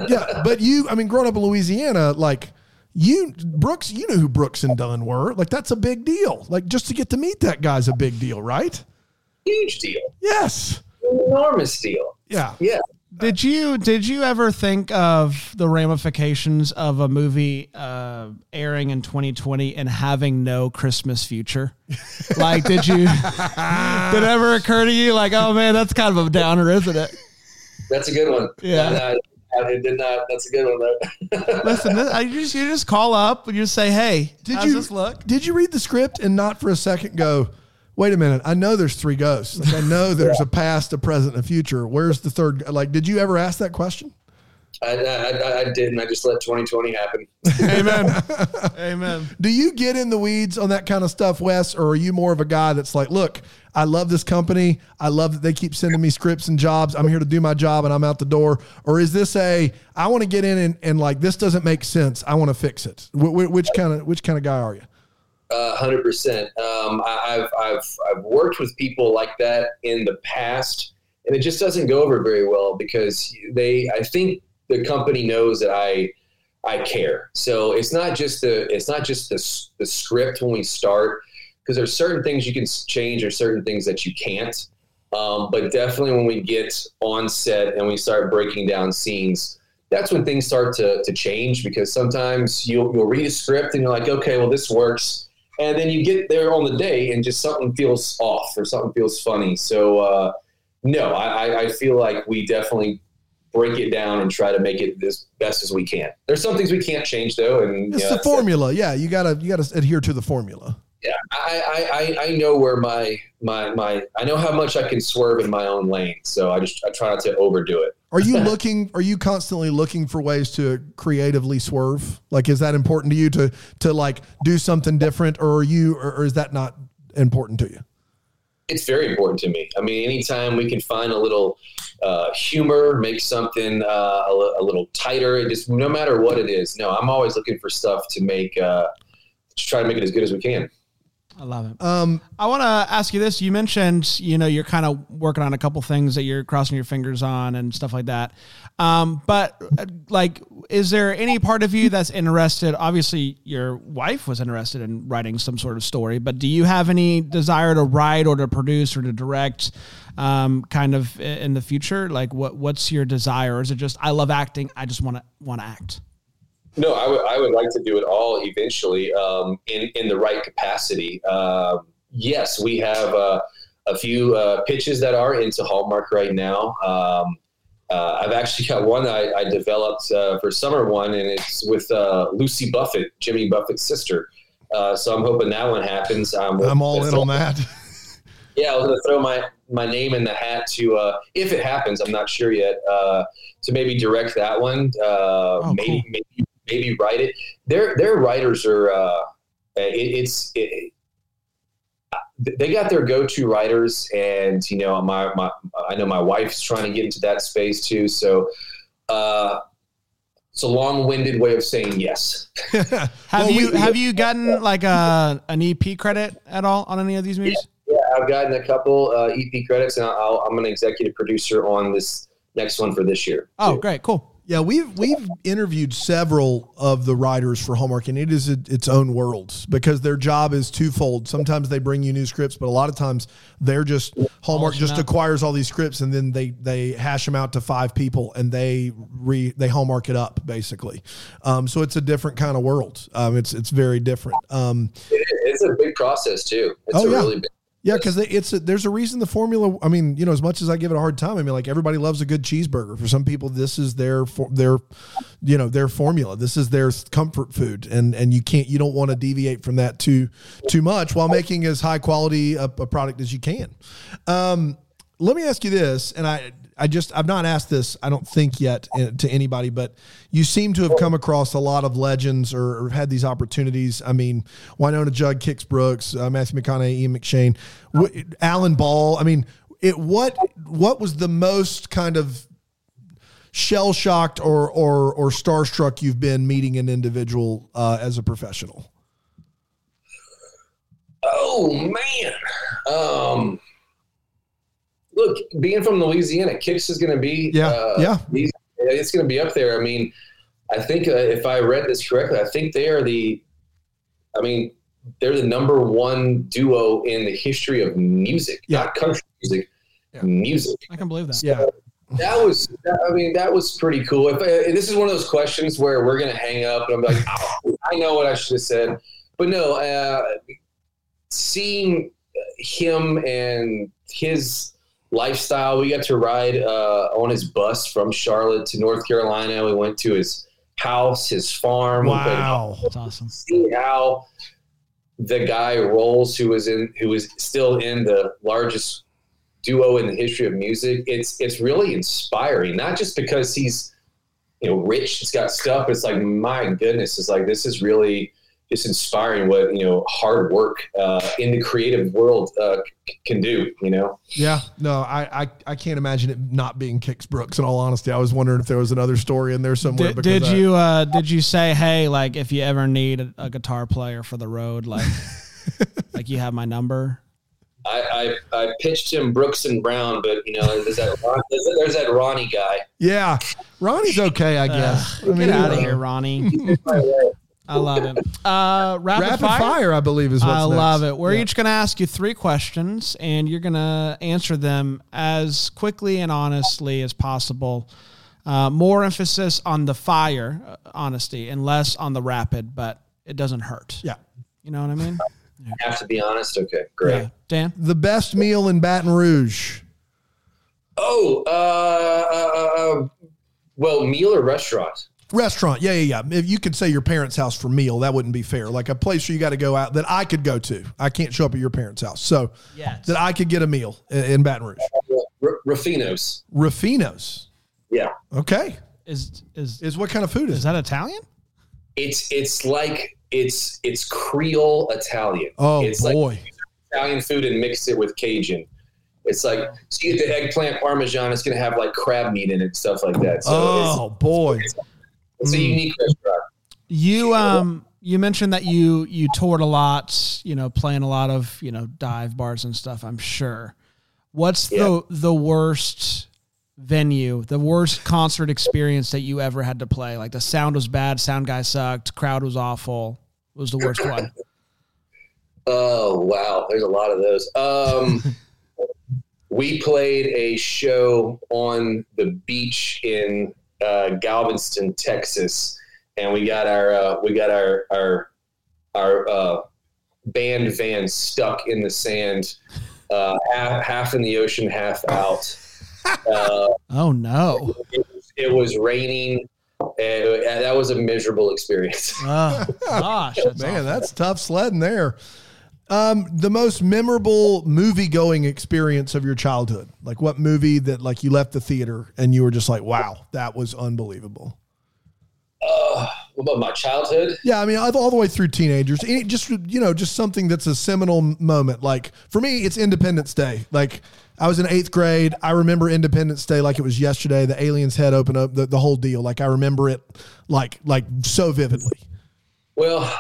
yeah, but you, I mean, growing up in Louisiana, like you, Brooks, you knew who Brooks and Dunn were. Like that's a big deal. Like just to get to meet that guy's a big deal, right? Huge deal, Yes. enormous deal. Yeah. Yeah, Did you did you ever think of the ramifications of a movie uh, airing in 2020 and having no Christmas future? (laughs) Like, did you did it ever occur to you like, oh man, that's kind of a downer, isn't it? that's a good one. Yeah. I, I did not. That's a good one though. (laughs) Listen, this, I, you just you just call up and you just say, hey, Did how's you this look? Did you read the script and not for a second go? Wait a minute. I know there's three ghosts. Like I know there's (laughs) a past, a present, and a future. Where's the third? Like, did you ever ask that question? I, I, I didn't. I just let 2020 happen. Amen. (laughs) Amen. Do you get in the weeds on that kind of stuff, Wes, or are you more of a guy that's like, look, I love this company. I love that they keep sending me scripts and jobs. I'm here to do my job and I'm out the door. Or is this a, I want to get in and, and like this doesn't make sense. I want to fix it. Wh- wh- which kind of which kind of guy are you? hundred percent. Um, I, I've I've I've worked with people like that in the past, and it just doesn't go over very well because they. I think the company knows that I I care. So it's not just the it's not just the the script when we start because there's certain things you can change or certain things that you can't. Um, but definitely when we get on set and we start breaking down scenes, that's when things start to, to change because sometimes you'll, you'll read a script and you're like, okay, well, this works. And then you get there on the day and just something feels off or something feels funny. So, uh, no, I, I- I feel like we definitely break it down and try to make it as best as we can. There's some things we can't change though. And It's you know, the formula. Yeah, you gotta you gotta adhere to the formula. yeah, I, I, I, I know where my, my, my, I know how much I can swerve in my own lane. So I just, I try not to overdo it. Are you (laughs) looking? Are you constantly looking for ways to creatively swerve? Like, is that important to you to to like do something different, or are you, or, or is that not important to you? It's very important to me. I mean, anytime we can find a little uh, humor, make something uh, a, little tighter, it just no matter what it is. No, I'm always looking for stuff to make, uh, to try to make it as good as we can. I love it. Um, I want to ask you this. You mentioned, you know, you're kind of working on a couple things that you're crossing your fingers on and stuff like that. Um, but uh, like, is there any part of you that's interested? Obviously, your wife was interested in writing some sort of story, but do you have any desire to write or to produce or to direct, um, kind of in the future? Like, what what's your desire? Or is it just I love acting, I just want to want to act? No, I would I would like to do it all eventually um, in in the right capacity. Um yes, we have uh, a few uh, pitches that are into Hallmark right now. Um, uh, I've actually got one I, I developed uh, for summer one, and it's with uh, Lucy Buffett, Jimmy Buffett's sister. Uh, so I'm hoping that one happens. Um, I'm all in on that. (laughs) yeah, I was gonna throw my my name in the hat to uh, if it happens. I'm not sure yet. Uh, to maybe direct that one. Uh, Oh, maybe, cool. maybe maybe write it. Their their writers are. Uh, it, it's it, they got their go-to writers, and you know my my I know my wife's trying to get into that space too. So. Uh, it's a long-winded way of saying yes. (laughs) Have Well, you we- have you gotten (laughs) like a an EP credit at all on any of these movies? Yeah, I've gotten a couple uh, EP credits, and I'll, I'm an executive producer on this next one for this year. Oh, too. great, cool. Yeah, we've we've interviewed several of the writers for Hallmark, and it is a, its own world because their job is twofold. Sometimes they bring you new scripts, but a lot of times they're just Hallmark just out. acquires all these scripts, and then they they hash them out to five people, and they re they Hallmark it up basically. Um, so it's a different kind of world. Um, it's it's very different. Um, It- it's a big process too. It's Oh, a yeah. really big. Yeah, because it's a, there's a reason the formula. I mean, you know, as much as I give it a hard time, I mean, like everybody loves a good cheeseburger. For some people, this is their for, their, you know, their formula. This is their comfort food, and and you can't, you don't want to deviate from that too too much while making as high quality a, a product as you can. Um, let me ask you this, and I I just I've not asked this. I don't think yet uh, to anybody, but you seem to have come across a lot of legends or, or had these opportunities. I mean, Wynonna Judd, Kix Brooks, uh, Matthew McConaughey, Ian McShane, w- Alan Ball. I mean, it what what was the most kind of shell shocked or or or starstruck you've been meeting an individual uh, as a professional? Oh man. Um, look, being from Louisiana, Kix is going to be Yeah, uh, yeah. It's going to be up there. I mean, I think uh, if I read this correctly, I think they are the. I mean, they're the number one duo in the history of music, Yeah. not country music, Yeah. music. I can believe that. Yeah, That was, I mean, that was pretty cool. If I, this is one of those questions where we're gonna hang up, and I'm like, oh, I know what I should have said, but no. Uh, seeing him and his lifestyle, we got to ride uh, on his bus from Charlotte to North Carolina. We went to his house, his farm. Wow. That's awesome. see how the guy rolls who was in who is still in the largest duo in the history of music it's it's really inspiring not just because he's you know rich he's got stuff it's like my goodness it's like this is really just inspiring what you know hard work uh, in the creative world uh, c- can do you know Yeah, no, I, I I can't imagine it not being Kix Brooks. In all honesty, I was wondering if there was another story in there somewhere. Did, because did I- you uh, did you say hey like if you ever need a, a guitar player for the road like (laughs) like you have my number I, I, I pitched him Brooks and Brown, but you know there's that Ron, there's, there's that Ronnie guy. Yeah, Ronnie's okay, I guess. Ugh, I get out of here Ronnie I love it uh, rapid, Rapid fire, fire? I believe, is what's I next. love it. We're Yeah. each going to ask you three questions, and you're going to answer them as quickly and honestly as possible. Uh, more emphasis on the fire, uh, honesty, and less on the rapid, but it doesn't hurt. Yeah. You know what I mean? Have to be honest. Okay, great. Yeah. Dan? The best meal in Baton Rouge. Oh, uh, uh, uh, well, meal or restaurant? Restaurant, yeah, yeah, yeah. If you could say your parents' house for meal, that wouldn't be fair. Like a place where you got to go out that I could go to. I can't show up at your parents' house, so Yes. that I could get a meal in, in Baton Rouge. Uh, R- Ruffino's. Ruffino's. Yeah, Okay, Is is is what kind of food is, is that Italian? it's it's like it's it's Creole Italian. Oh it's like boy, Italian food and mix it with Cajun. It's like so you get the eggplant parmesan. It's gonna have like crab meat in it, and stuff like that. So oh boy. it's, it's a Mm. unique restaurant. You um you mentioned that you you toured a lot, you know, playing a lot of, you know, dive bars and stuff, I'm sure. What's the the worst venue, the worst concert experience that you ever had to play? Like the sound was bad, sound guy sucked, crowd was awful. What was the worst one? (laughs) Oh wow, there's a lot of those. Um, (laughs) we played a show on the beach in uh, Galveston, Texas, and we got our uh, we got our our our uh, band van stuck in the sand, uh, half, half in the ocean, half out. Uh, (laughs) Oh no. it, was, it was raining. And and that was a miserable experience. Oh gosh, that's Man, awful. that's tough sledding there. Um, the most memorable movie going experience of your childhood. Like what movie that like you left the theater and you were just like, wow, that was unbelievable. Uh, what about my childhood? Yeah, I mean, all all the way through teenagers. Any, just you know, just something that's a seminal moment. Like for me, it's Independence Day. Like I was in eighth grade. I remember Independence Day like it was yesterday. The aliens head open up, the, the whole deal. Like I remember it, like like so vividly. Well,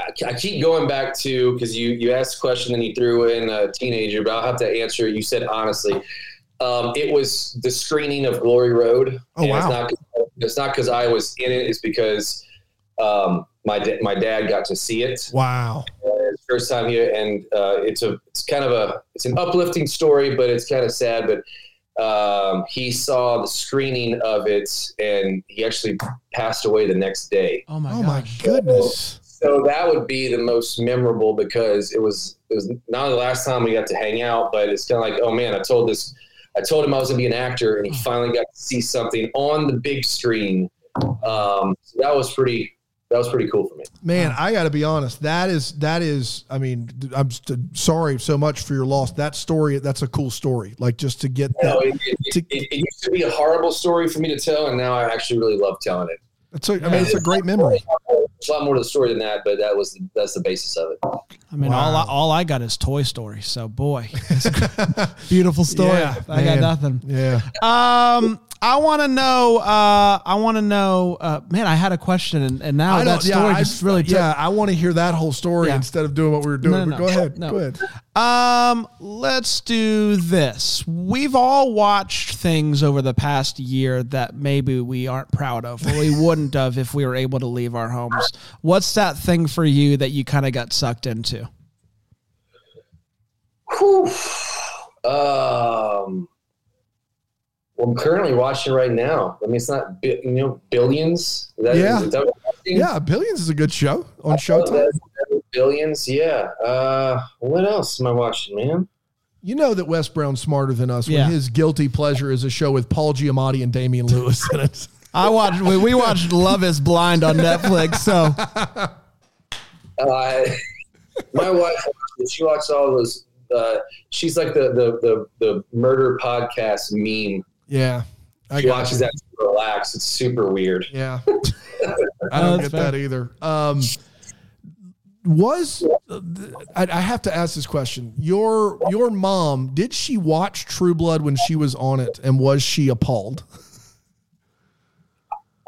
I, I keep going back to because you you asked a question and you threw in a teenager, but I'll have to answer. it. You said honestly, um, it was the screening of Glory Road. Oh, And wow. It's not because I was in it. It's because um, my da- my dad got to see it. Wow. Uh, first time here, and uh, it's a it's kind of a it's an uplifting story, but it's kind of sad. But um, he saw the screening of it, and he actually passed away the next day. Oh my Oh my goodness. So that would be the most memorable because it was it was not the last time we got to hang out, but it's kind of like, oh man, I told this, I told him I was gonna be an actor, and he finally got to see something on the big screen. Um, so that was pretty that was pretty cool for me. Man, I got to be honest. That is that is. I mean, I'm st- sorry so much for your loss. That story. That's a cool story. Like just to get that. No, it, it, it, it used to be a horrible story for me to tell, and now I actually really love telling it. It's a, I mean, it's a great memory. There's a lot more to the story than that, but that was that's the basis of it. I mean, all I, all I got is Toy Story. So boy, it's (laughs) a beautiful story. Yeah, I got nothing. Yeah. Um, I want to know. Uh, I want to know. Uh, man, I had a question, and, and now I that don't. Yeah, story I just really. took- yeah. I want to hear that whole story Yeah. instead of doing what we were doing. No, no, but no. go ahead. No. Go ahead. Um, let's do this. We've all watched things over the past year that maybe we aren't proud of, or we (laughs) wouldn't have if we were able to leave our homes. What's that thing for you that you kind of got sucked into? Whew. Um, well, I'm currently watching right now. I mean, it's not you know billions. Is that, Yeah. is that what you're asking? Yeah, Billions is a good show on Oh, Showtime. Billions, yeah. Uh, what else am I watching, man? You know that Wes Brown's smarter than us when Yeah. his guilty pleasure is a show with Paul Giamatti and Damian Lewis in it. (laughs) I watched. We, we watched Love Is Blind on Netflix. So Uh, my wife, she watches all those. Uh, she's like the, the the the murder podcast meme. Yeah. I She watches you. that to relax. It's super weird. Yeah. (laughs) I don't get fair. that either. Um, was I, I have to ask this question? Your your mom did she watch True Blood when she was on it, and was she appalled?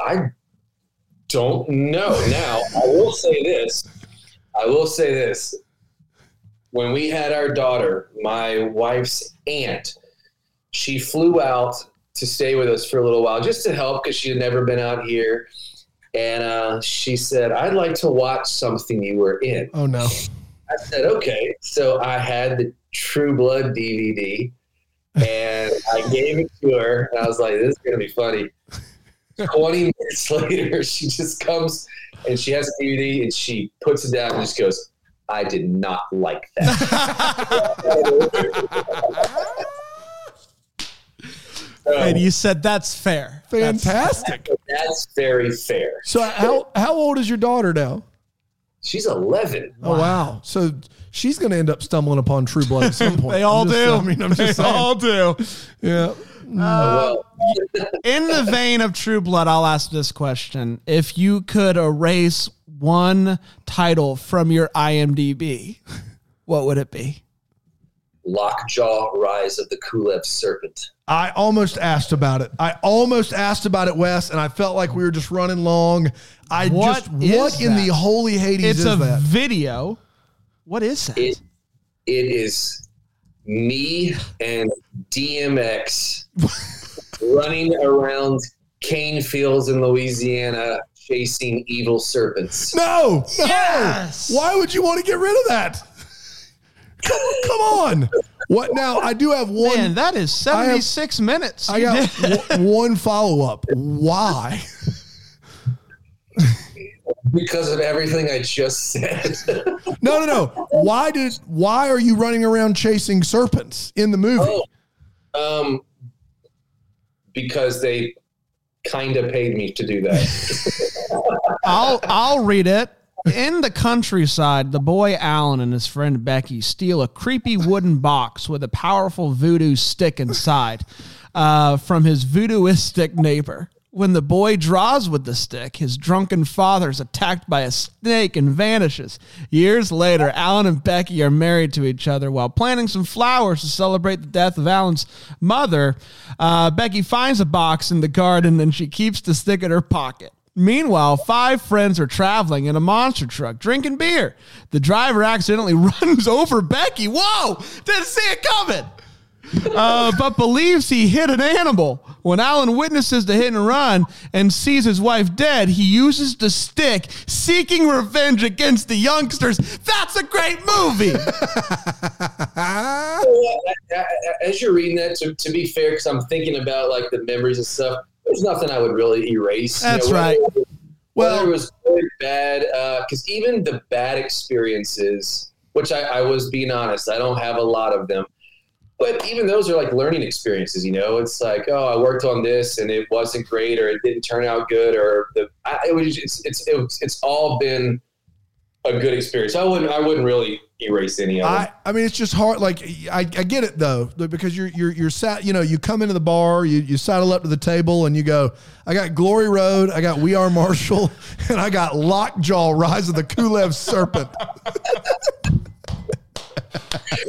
I don't know. Now, I will say this. I will say this. When we had our daughter, my wife's aunt, she flew out to stay with us for a little while just to help because she had never been out here. And uh, she said, I'd like to watch something you were in. Oh no! I said, okay. So I had the True Blood DVD and I gave it to her. And I was like, this is going to be funny. 20 (laughs) minutes later, she just comes and she has a DVD and she puts it down and just goes, I did not like that. (laughs) (laughs) So, and you said that's fair. Fantastic. that's very fair. So how how old is your daughter now? She's 11. Oh wow! So she's going to end up stumbling upon True Blood at some (laughs) point. they all I'm just- do. I mean, I'm just they saying. all do. yeah. well, In the vein of True Blood, I'll ask this question: If you could erase one title from your IMDb, what would it be? Lockjaw Rise of the Kulev Serpent. I almost asked about it. I almost asked about it, Wes, and I felt like we were just running long. I What just is what in that? the holy Hades It's is a that? video. What is that? It it is me and DMX (laughs) running around cane fields in Louisiana chasing evil serpents. No, no. Yes! Why would you want to get rid of that? Come, come on. What now? I do have one. Man, that is 76 minutes. I got (laughs) w- one follow up. Why? Because of everything I just said. (laughs) No, no, no. Why did? Why are you running around chasing serpents in the movie? Oh. um, because they kind of paid me to do that. (laughs) I'll I'll read it. In the countryside, the boy Alan and his friend Becky steal a creepy wooden box with a powerful voodoo stick inside uh, from his voodooistic neighbor. When the boy draws with the stick, his drunken father is attacked by a snake and vanishes. Years later, Alan and Becky are married to each other while planting some flowers to celebrate the death of Alan's mother. Uh, Becky finds a box in the garden and she keeps the stick in her pocket. Meanwhile, five friends are traveling in a monster truck drinking beer. The driver accidentally (laughs) runs over Becky. Whoa! Didn't see it coming. Uh, but believes he hit an animal. When Alan witnesses the hit and run and sees his wife dead, he uses the stick, seeking revenge against the youngsters. That's a great movie. (laughs) As you're reading that, to, to be fair, because I'm thinking about like the memories and stuff, there's nothing I would really erase. You That's know, right. Whether, Well- whether it was good, bad, uh, because even the bad experiences, which I, I was being honest, I don't have a lot of them. but even those are like learning experiences. You know, it's like, oh, I worked on this and it wasn't great, or it didn't turn out good, or the I, it was it's it's it's, it's all been a good experience. I wouldn't I wouldn't really erase any of them. I, I mean, it's just hard. Like, I, I get it though, because you're, you're, you're sat, you know, you come into the bar, you, you saddle up to the table and you go, I got Glory Road, I got We Are Marshall, (laughs) and I got Lockjaw, Rise of the Kulev Serpent. (laughs)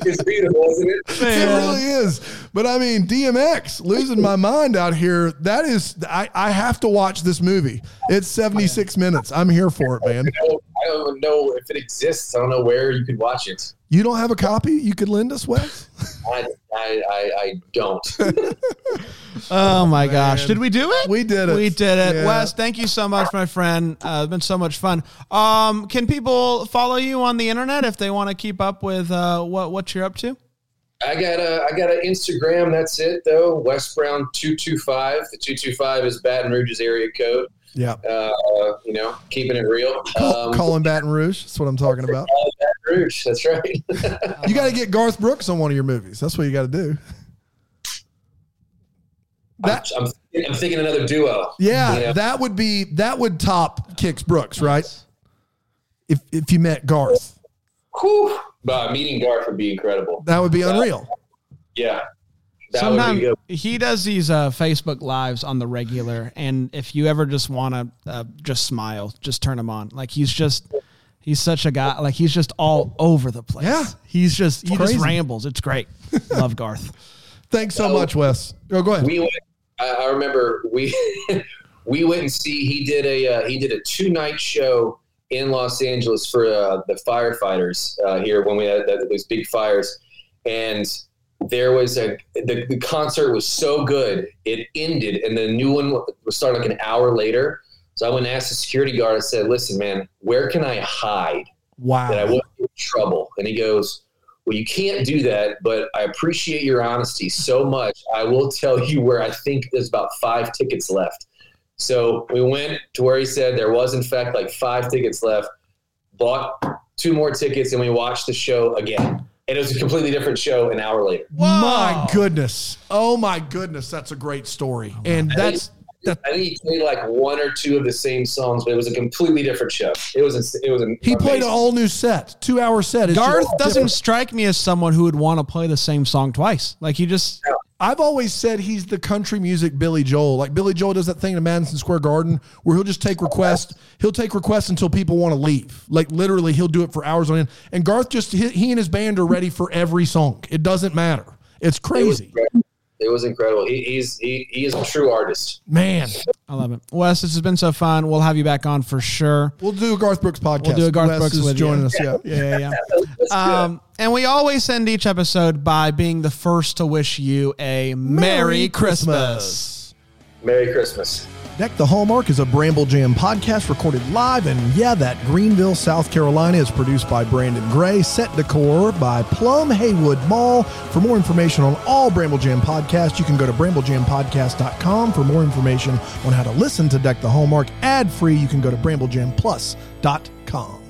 it's beautiful, isn't it? It really is. But I mean, DMX, losing my mind out here. That is, I, I have to watch this movie. It's 76 minutes. I'm here for it, man. (laughs) I don't, I don't know if it exists. I don't know where you could watch it. You don't have a copy you could lend us, Wes? I, I, I, I don't. (laughs) Oh my gosh. Did we do it? We did it. We did it. Yeah. Wes, thank you so much, my friend. Uh, it's been so much fun. Um, can people follow you on the internet if they want to keep up with uh, what what you're up to? I got a I got an Instagram. That's it though. Wes Brown two two five. The two two five is Baton Rouge's area code. Yeah. Uh, you know, keeping it real. Call, Um, Callin' Baton Rouge. That's what I'm talking about. Baton Rouge. That's right. (laughs) You got to get Garth Brooks on one of your movies. That's what you got to do. That I'm, I'm thinking another duo. yeah, You know? that would be that would top Kix Brooks, right? If if you met Garth, Whew. But meeting Garth would be incredible. that would be unreal. Yeah. That Sometimes he does these uh, Facebook lives on the regular, and if you ever just want to uh, just smile, just turn him on. Like he's just he's such a guy. Like he's just all over the place. Yeah. he's just he crazy. just rambles. It's great. (laughs) Love Garth. Thanks so much, Wes. Oh, go ahead. we went. I, I remember we (laughs) we went and see. He did a uh, he did a two night show in Los Angeles for uh, the firefighters uh, here when we had those big fires, and there was a the, the concert was so good it ended and the new one was starting like an hour later. So I went and asked the security guard. I said, "Listen, man, where can I hide that I Wow. won't get in trouble?" And he goes, "Well, you can't do that, but I appreciate your honesty so much. I will tell you where I think there's about five tickets left." So we went to where he said there was, in fact, like five tickets left. Bought two more tickets, and we watched the show again. And it was a completely different show an hour later. My goodness. Oh my goodness, that's a great story. Oh, and that's that I think he played like one or two of the same songs, but it was a completely different show. It was it was an he played an amazing. all new set, two hour set. It's Garth doesn't different. strike me as someone who would want to play the same song twice. Like he just I've always said he's the country music Billy Joel. Like Billy Joel does that thing in Madison Square Garden where he'll just take requests. He'll take requests until people want to leave. Like literally, he'll do it for hours on end. And Garth just he, he and his band are ready for every song. It doesn't matter. It's crazy, incredible. It was incredible. He, he's he, he is a true artist. man. I love it. Wes, this has been so fun. We'll have you back on for sure. We'll do a Garth Brooks podcast. We'll do a Garth Wes Brooks is with you. joining us. Yeah. Yeah, yeah, yeah. (laughs) Um, and we always end each episode by being the first to wish you a Merry, Christmas. Merry Christmas. Deck the Hallmark is a Bramble Jam podcast recorded live, and yeah, that Greenville, South Carolina is produced by Brandon Gray, set decor by Plum Haywood Mall. For more information on all Bramble Jam podcasts, you can go to bramblejampodcast.com. For more information on how to listen to Deck the Hallmark ad free, you can go to bramblejamplus.com.